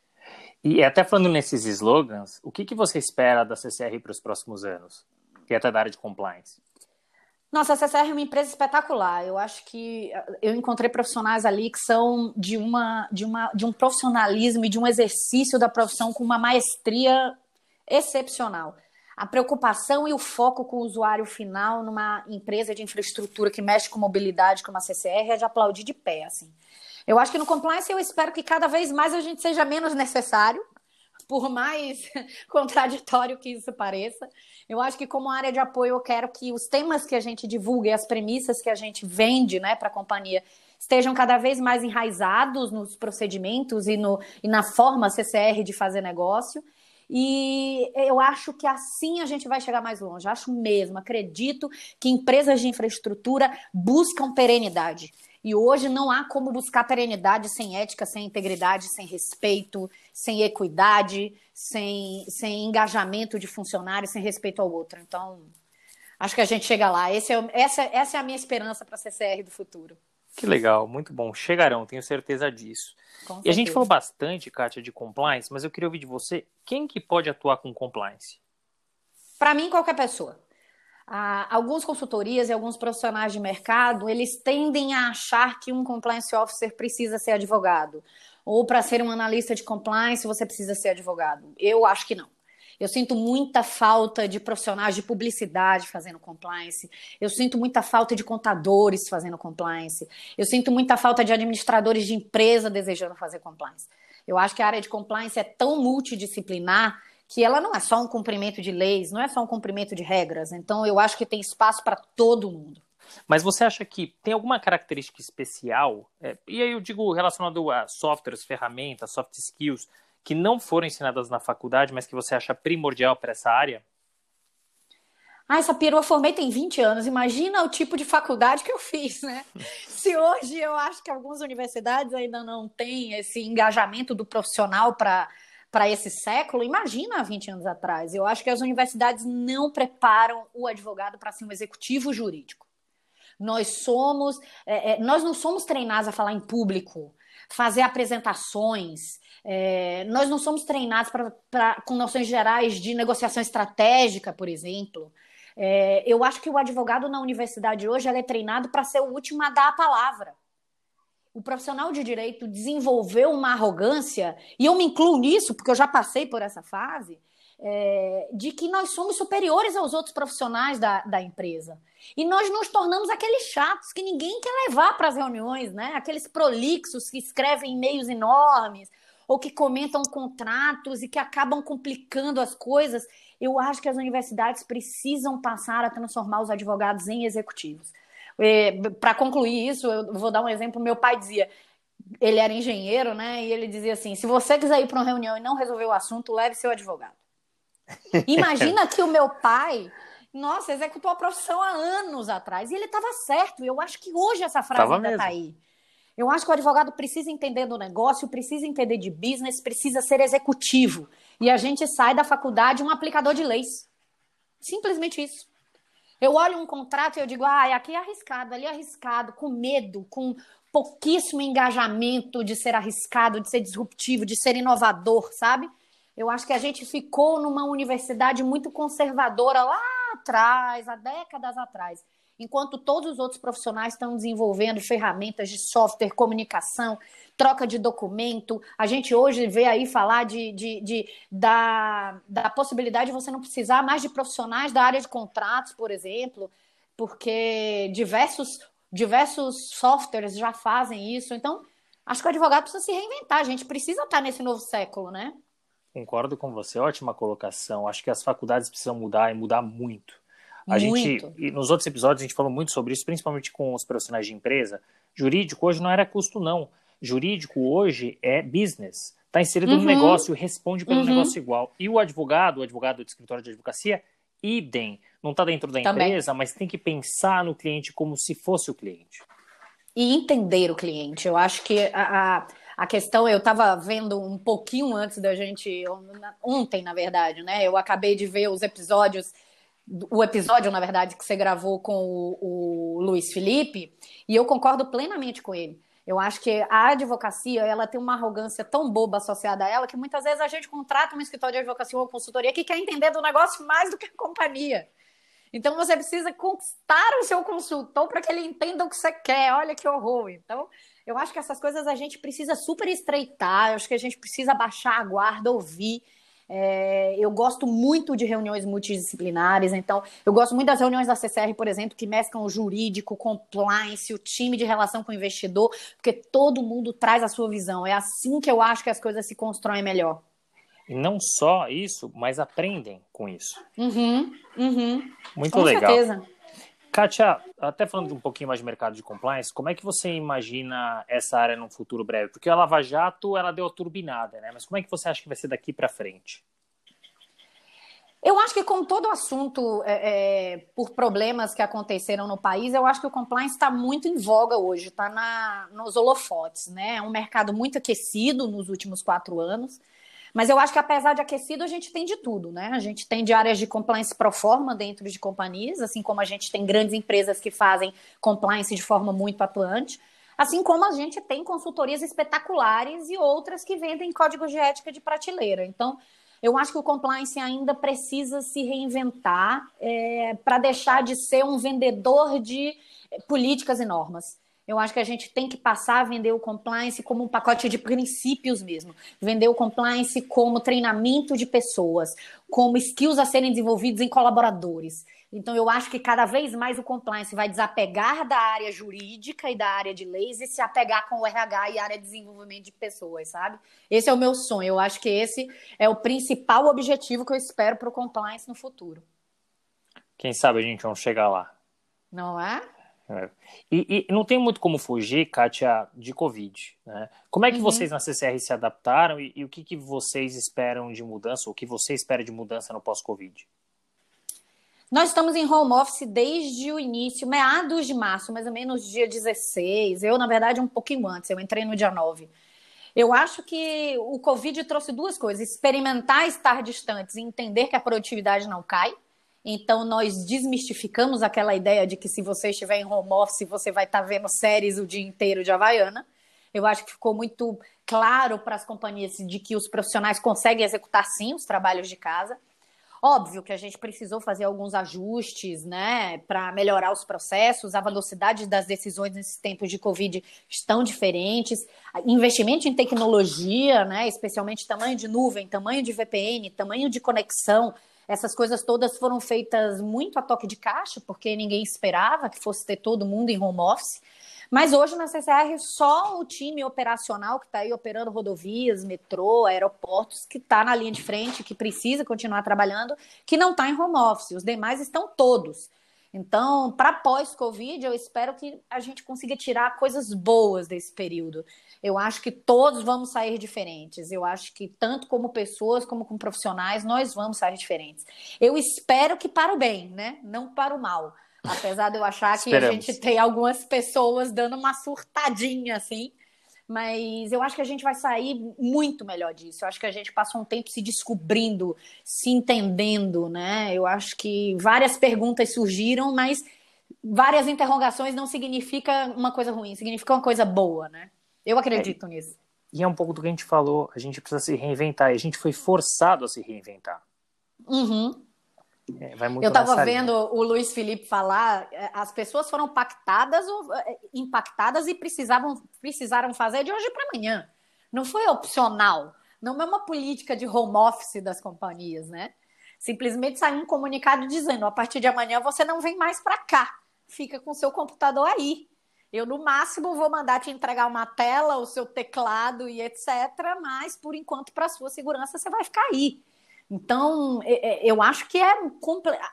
E até falando nesses slogans, o que, que você espera da CCR para os próximos anos? E até da área de compliance? Nossa, a CCR é uma empresa espetacular. Eu acho que eh, eu encontrei profissionais ali que são de, uma, de, uma, de um profissionalismo e de um exercício da profissão com uma maestria excepcional. A preocupação e o foco com o usuário final numa empresa de infraestrutura que mexe com mobilidade como a CCR é de aplaudir de pé, assim. Eu acho que no compliance eu espero que cada vez mais a gente seja menos necessário, por mais <laughs> contraditório que isso pareça. Eu acho que como área de apoio eu quero que os temas que a gente divulga e as premissas que a gente vende, né, para a companhia estejam cada vez mais enraizados nos procedimentos e, no, e na forma CCR de fazer negócio. E eu acho que assim a gente vai chegar mais longe. Acho mesmo, acredito que empresas de infraestrutura buscam perenidade. E hoje não há como buscar perenidade sem ética, sem integridade, sem respeito, sem equidade, sem, sem engajamento de funcionários, sem respeito ao outro. Então, acho que a gente chega lá. É, essa, essa é a minha esperança para a CCR do futuro. Que legal, muito bom. Chegarão, tenho certeza disso. Com e certeza. a gente falou bastante, Kátia, de compliance, mas eu queria ouvir de você, quem que pode atuar com compliance? Para mim, qualquer pessoa ah, algumas consultorias e alguns profissionais de mercado, eles tendem a achar que um compliance officer precisa ser advogado. Ou para ser um analista de compliance, você precisa ser advogado. Eu acho que não. Eu sinto muita falta de profissionais de publicidade fazendo compliance. Eu sinto muita falta de contadores fazendo compliance. Eu sinto muita falta de administradores de empresa desejando fazer compliance. Eu acho que a área de compliance é tão multidisciplinar que ela não é só um cumprimento de leis, não é só um cumprimento de regras. Então, eu acho que tem espaço para todo mundo. Mas você acha que tem alguma característica especial, é, e aí eu digo relacionado a softwares, ferramentas, soft skills, que não foram ensinadas na faculdade, mas que você acha primordial para essa área? Ah, essa perua formei tem 20 anos. Imagina o tipo de faculdade que eu fiz, né? <laughs> Se hoje eu acho que algumas universidades ainda não têm esse engajamento do profissional para para esse século, imagina há 20 anos atrás. Eu acho que as universidades não preparam o advogado para ser um executivo jurídico. Nós somos, é, é, nós não somos treinados a falar em público, fazer apresentações. É, nós não somos treinados pra, com noções gerais de negociação estratégica, por exemplo. É, eu acho que o advogado na universidade hoje é treinado para ser o último a dar a palavra o profissional de direito desenvolveu uma arrogância, e eu me incluo nisso, porque eu já passei por essa fase, é, de que nós somos superiores aos outros profissionais da, da empresa. E nós nos tornamos aqueles chatos que ninguém quer levar para as reuniões, né? Aqueles prolixos que escrevem e-mails enormes, ou que comentam contratos e que acabam complicando as coisas. Eu acho que as universidades precisam passar a transformar os advogados em executivos. É, para concluir isso, eu vou dar um exemplo. Meu pai dizia, ele era engenheiro, né? E ele dizia assim: se você quiser ir para uma reunião e não resolver o assunto, leve seu advogado. <laughs> Imagina que o meu pai, nossa, executou a profissão há anos atrás e ele estava certo. Eu acho que hoje essa frase tava ainda está aí. Eu acho que o advogado precisa entender do negócio, precisa entender de business, precisa ser executivo. E a gente sai da faculdade um aplicador de leis. Simplesmente isso. Eu olho um contrato e eu digo, ah, aqui é arriscado, ali é arriscado, com medo, com pouquíssimo engajamento de ser arriscado, de ser disruptivo, de ser inovador, sabe? Eu acho que a gente ficou numa universidade muito conservadora lá atrás, há décadas atrás enquanto todos os outros profissionais estão desenvolvendo ferramentas de software, comunicação, troca de documento. A gente hoje vê aí falar de, de, de, da, da possibilidade de você não precisar mais de profissionais da área de contratos, por exemplo, porque diversos, diversos softwares já fazem isso. Então, acho que o advogado precisa se reinventar. A gente precisa estar nesse novo século, né? Concordo com você, ótima colocação. Acho que as faculdades precisam mudar e mudar muito A muito. gente, e nos outros episódios a gente falou muito sobre isso, principalmente com os profissionais de empresa. Jurídico hoje não era custo, não. Jurídico hoje é business. Está inserido uhum. no negócio, responde pelo uhum. negócio igual. E o advogado, o advogado do escritório de advocacia, idem. Não está dentro da Também. empresa, mas tem que pensar no cliente como se fosse o cliente. E entender o cliente. Eu acho que a, a, a questão, eu estava vendo um pouquinho antes da gente, ontem, na verdade, né? Eu acabei de ver os episódios o episódio, na verdade, que você gravou com o, o Luiz Felipe, e eu concordo plenamente com ele. Eu acho que a advocacia, ela tem uma arrogância tão boba associada a ela que muitas vezes a gente contrata um escritório de advocacia ou consultoria que quer entender do negócio mais do que a companhia. Então você precisa conquistar o seu consultor para que ele entenda o que você quer. Olha que horror. Então, eu acho que essas coisas a gente precisa super estreitar, eu acho que a gente precisa baixar a guarda, ouvir é, eu gosto muito de reuniões multidisciplinares, então eu gosto muito das reuniões da CCR, por exemplo, que mesclam o jurídico, compliance, o time de relação com o investidor, porque todo mundo traz a sua visão. É assim que eu acho que as coisas se constroem melhor. E não só isso, mas aprendem com isso. Uhum, uhum. Muito com legal. Certeza. Kátia, até falando um pouquinho mais de mercado de compliance, como é que você imagina essa área num futuro breve? Porque a Lava Jato, ela deu a turbinada, né? Mas como é que você acha que vai ser daqui para frente? Eu acho que com todo o assunto é, é, por problemas que aconteceram no país, eu acho que o compliance está muito em voga hoje, está nos holofotes, né? É um mercado muito aquecido nos últimos quatro anos. Mas eu acho que apesar de aquecido, a gente tem de tudo, né? A gente tem de áreas de compliance pro forma dentro de companhias, assim como a gente tem grandes empresas que fazem compliance de forma muito atuante, assim como a gente tem consultorias espetaculares e outras que vendem códigos de ética de prateleira. Então, eu acho que o compliance ainda precisa se reinventar é, para deixar de ser um vendedor de políticas e normas. Eu acho que a gente tem que passar a vender o compliance como um pacote de princípios mesmo. Vender o compliance como treinamento de pessoas, como skills a serem desenvolvidos em colaboradores. Então, eu acho que cada vez mais o compliance vai desapegar da área jurídica e da área de leis e se apegar com o RH e a área de desenvolvimento de pessoas, sabe? Esse é o meu sonho. Eu acho que esse é o principal objetivo que eu espero para o compliance no futuro. Quem sabe a gente não chegar lá. Não é? É. E, e, não tem muito como fugir, Kátia, de Covid. Né? Como é que uhum. vocês na CCR se adaptaram e, e o que, que vocês esperam de mudança, ou o que você espera de mudança no pós-Covid? Nós estamos em home office desde o início, meados de março, mais ou menos dia 16. Eu, na verdade, um pouquinho antes, eu entrei no dia 9. Eu acho que o Covid trouxe duas coisas: experimentar estar distantes e entender que a produtividade não cai. Então, nós desmistificamos aquela ideia de que se você estiver em home office, você vai estar tá vendo séries o dia inteiro de Havaiana. Eu acho que ficou muito claro para as companhias de que os profissionais conseguem executar sim os trabalhos de casa. Óbvio que a gente precisou fazer alguns ajustes, né, para melhorar os processos. A velocidade das decisões nesses tempos de Covid estão diferentes. Investimento em tecnologia, né, especialmente tamanho de nuvem, tamanho de VPN, tamanho de conexão, essas coisas todas foram feitas muito a toque de caixa, porque ninguém esperava que fosse ter todo mundo em home office. Mas hoje na CCR, só o time operacional que está aí operando rodovias, metrô, aeroportos, que está na linha de frente, que precisa continuar trabalhando, que não está em home office. Os demais estão todos. Então, para pós-Covid, eu espero que a gente consiga tirar coisas boas desse período. Eu acho que todos vamos sair diferentes. Eu acho que, tanto como pessoas, como como profissionais, nós vamos sair diferentes. Eu espero que para o bem, né? Não para o mal. Apesar de eu achar que a gente tem algumas pessoas dando uma surtadinha, assim. Mas eu acho que a gente vai sair muito melhor disso. Eu acho que a gente passou um tempo se descobrindo, se entendendo, né? Eu acho que várias perguntas surgiram, mas várias interrogações não significa uma coisa ruim, significa uma coisa boa, né? Eu acredito é, nisso. E é um pouco do que a gente falou, a gente precisa se reinventar, e a gente foi forçado a se reinventar. Uhum. É, eu estava vendo o Luiz Felipe falar, é, as pessoas foram pactadas, é, impactadas e precisavam, precisaram fazer de hoje para amanhã. Não foi opcional. Não é uma política de home office das companhias, né? Simplesmente saiu um comunicado dizendo: a partir de amanhã você não vem mais para cá, fica com seu computador aí. Eu, no máximo, vou mandar te entregar uma tela, o seu teclado e etc. Mas, por enquanto, para sua segurança, você vai ficar aí. Então, eu acho que é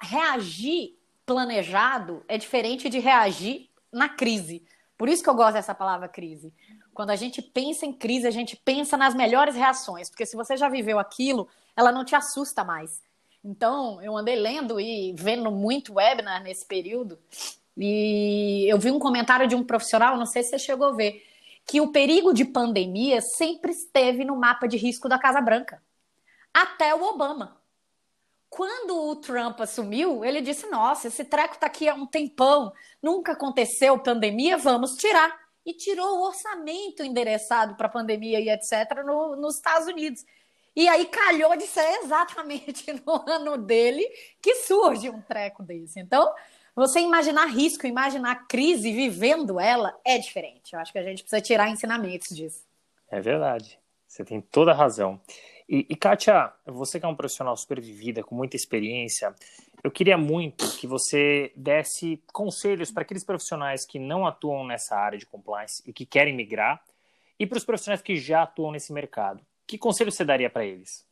reagir planejado é diferente de reagir na crise. Por isso que eu gosto dessa palavra crise. Quando a gente pensa em crise, a gente pensa nas melhores reações, porque se você já viveu aquilo, ela não te assusta mais. Então, eu andei lendo e vendo muito webinar nesse período, e eu vi um comentário de um profissional, não sei se você chegou a ver, que o perigo de pandemia sempre esteve no mapa de risco da Casa Branca. Até o Obama. Quando o Trump assumiu, ele disse: Nossa, esse treco está aqui há um tempão, nunca aconteceu pandemia, vamos tirar. E tirou o orçamento endereçado para pandemia e etc. No, nos Estados Unidos. E aí calhou de ser <laughs> exatamente no ano dele que surge um treco desse. Então, você imaginar risco, imaginar crise, vivendo ela, é diferente. Eu acho que a gente precisa tirar ensinamentos disso. É verdade. Você tem toda a razão. E, e Kátia, você que é um profissional super vivida, com muita experiência, eu queria muito que você desse conselhos para aqueles profissionais que não atuam nessa área de compliance e que querem migrar, e para os profissionais que já atuam nesse mercado. Que conselho você daria para eles?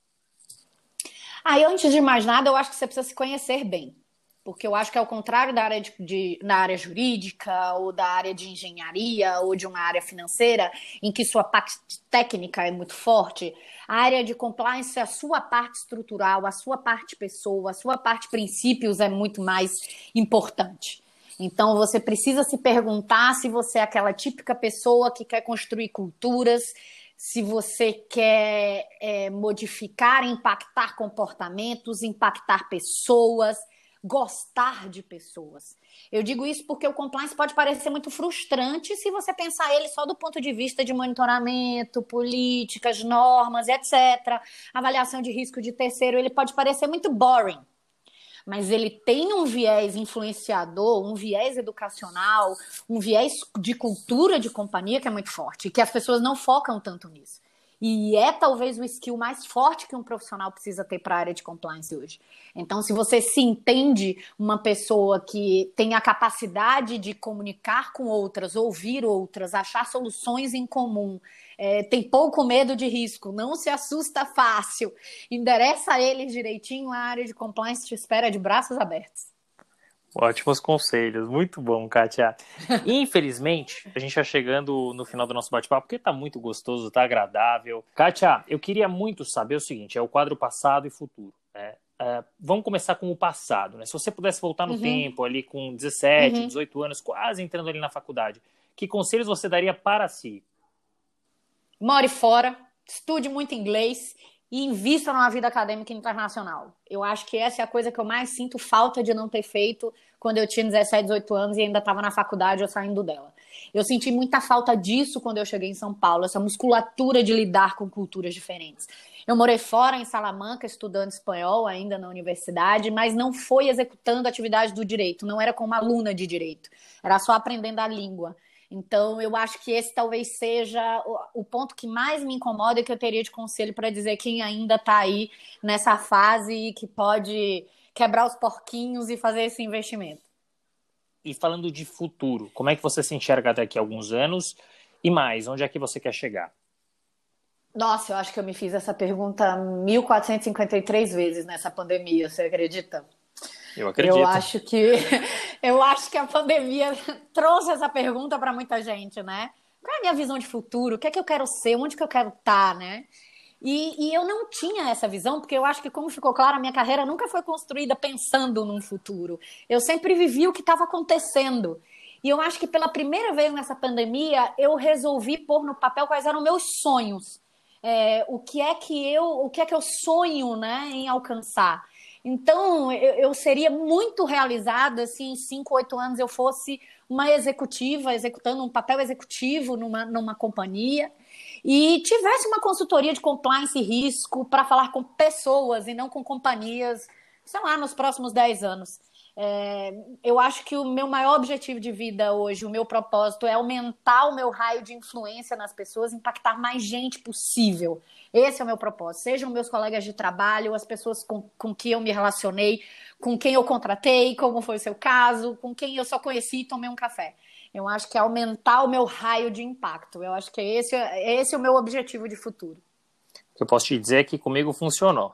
Aí, antes de mais nada, eu acho que você precisa se conhecer bem porque eu acho que ao contrário da área de, de, na área jurídica ou da área de engenharia ou de uma área financeira em que sua parte técnica é muito forte, a área de compliance, a sua parte estrutural, a sua parte pessoa, a sua parte princípios é muito mais importante. Então você precisa se perguntar se você é aquela típica pessoa que quer construir culturas, se você quer é, modificar, impactar comportamentos, impactar pessoas gostar de pessoas. Eu digo isso porque o compliance pode parecer muito frustrante se você pensar ele só do ponto de vista de monitoramento, políticas, normas, etc. Avaliação de risco de terceiro, ele pode parecer muito boring. Mas ele tem um viés influenciador, um viés educacional, um viés de cultura de companhia que é muito forte, e que as pessoas não focam tanto nisso. E é talvez o skill mais forte que um profissional precisa ter para a área de compliance hoje. Então, se você se entende uma pessoa que tem a capacidade de comunicar com outras, ouvir outras, achar soluções em comum, é, tem pouco medo de risco, não se assusta fácil, endereça eles direitinho, a área de compliance te espera de braços abertos. Ótimos conselhos, muito bom, Kátia. <laughs> Infelizmente, a gente está chegando no final do nosso bate-papo, porque está muito gostoso, está agradável. Kátia, eu queria muito saber o seguinte: é o quadro passado e futuro. Né? Uh, vamos começar com o passado. Né? Se você pudesse voltar no uhum. tempo, ali com 17, uhum. 18 anos, quase entrando ali na faculdade, que conselhos você daria para si? More fora, estude muito inglês e invista numa vida acadêmica internacional. Eu acho que essa é a coisa que eu mais sinto falta de não ter feito quando eu tinha 17, 18 anos e ainda estava na faculdade ou saindo dela. Eu senti muita falta disso quando eu cheguei em São Paulo, essa musculatura de lidar com culturas diferentes. Eu morei fora em Salamanca, estudando espanhol ainda na universidade, mas não foi executando atividade do direito, não era como aluna de direito, era só aprendendo a língua. Então, eu acho que esse talvez seja o, o ponto que mais me incomoda e que eu teria de conselho para dizer quem ainda está aí nessa fase e que pode quebrar os porquinhos e fazer esse investimento. E falando de futuro, como é que você se enxerga daqui a alguns anos? E mais, onde é que você quer chegar? Nossa, eu acho que eu me fiz essa pergunta 1453 vezes nessa pandemia, você acredita? Eu acredito. Eu acho que <laughs> eu acho que a pandemia <laughs> trouxe essa pergunta para muita gente, né? Qual é a minha visão de futuro? O que é que eu quero ser? Onde que eu quero estar, tá, né? E, e, eu não tinha essa visão, porque eu acho que, como ficou claro, a minha carreira nunca foi construída pensando num futuro. Eu sempre vivi o que estava acontecendo. E eu acho que pela primeira vez nessa pandemia, eu resolvi pôr no papel quais eram meus sonhos. É, o que é que eu, o que é que eu sonho, né, em alcançar? Então, eu, eu seria muito realizada se em 5, 8 anos eu fosse uma executiva, executando um papel executivo numa, numa companhia e tivesse uma consultoria de compliance e risco para falar com pessoas e não com companhias, sei lá, nos próximos 10 anos. É, eu acho que o meu maior objetivo de vida hoje, o meu propósito é aumentar o meu raio de influência nas pessoas, impactar mais gente possível. Esse é o meu propósito. Sejam meus colegas de trabalho, as pessoas com, com que eu me relacionei, com quem eu contratei, como foi o seu caso, com quem eu só conheci e tomei um café. Eu acho que é aumentar o meu raio de impacto. Eu acho que esse, esse é o meu objetivo de futuro. O que eu posso te dizer é que comigo funcionou.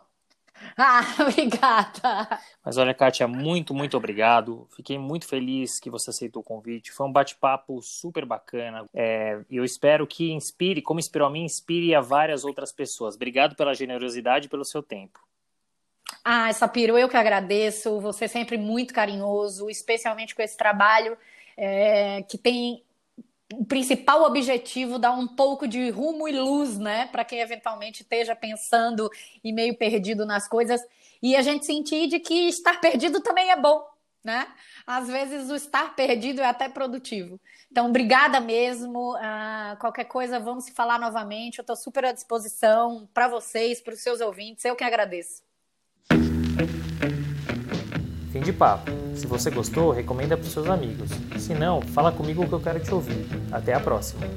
<laughs> Ah, obrigada. Mas olha, Kátia, muito, muito obrigado. Fiquei muito feliz que você aceitou o convite. Foi um bate-papo super bacana. É, eu espero que inspire, como inspirou a mim, inspire a várias outras pessoas. Obrigado pela generosidade e pelo seu tempo. Ah, Sapiro, eu que agradeço. Você é sempre muito carinhoso, especialmente com esse trabalho é, que tem o principal objetivo dar um pouco de rumo e luz, né, para quem eventualmente esteja pensando e meio perdido nas coisas, e a gente sentir de que estar perdido também é bom, né? Às vezes o estar perdido é até produtivo. Então, obrigada mesmo. Uh, qualquer coisa, vamos se falar novamente. Eu estou super à disposição para vocês, para os seus ouvintes. Eu que agradeço. Fim de papo. Se você gostou, recomenda para seus amigos. Se não, fala comigo que eu quero te ouvir. Até a próxima.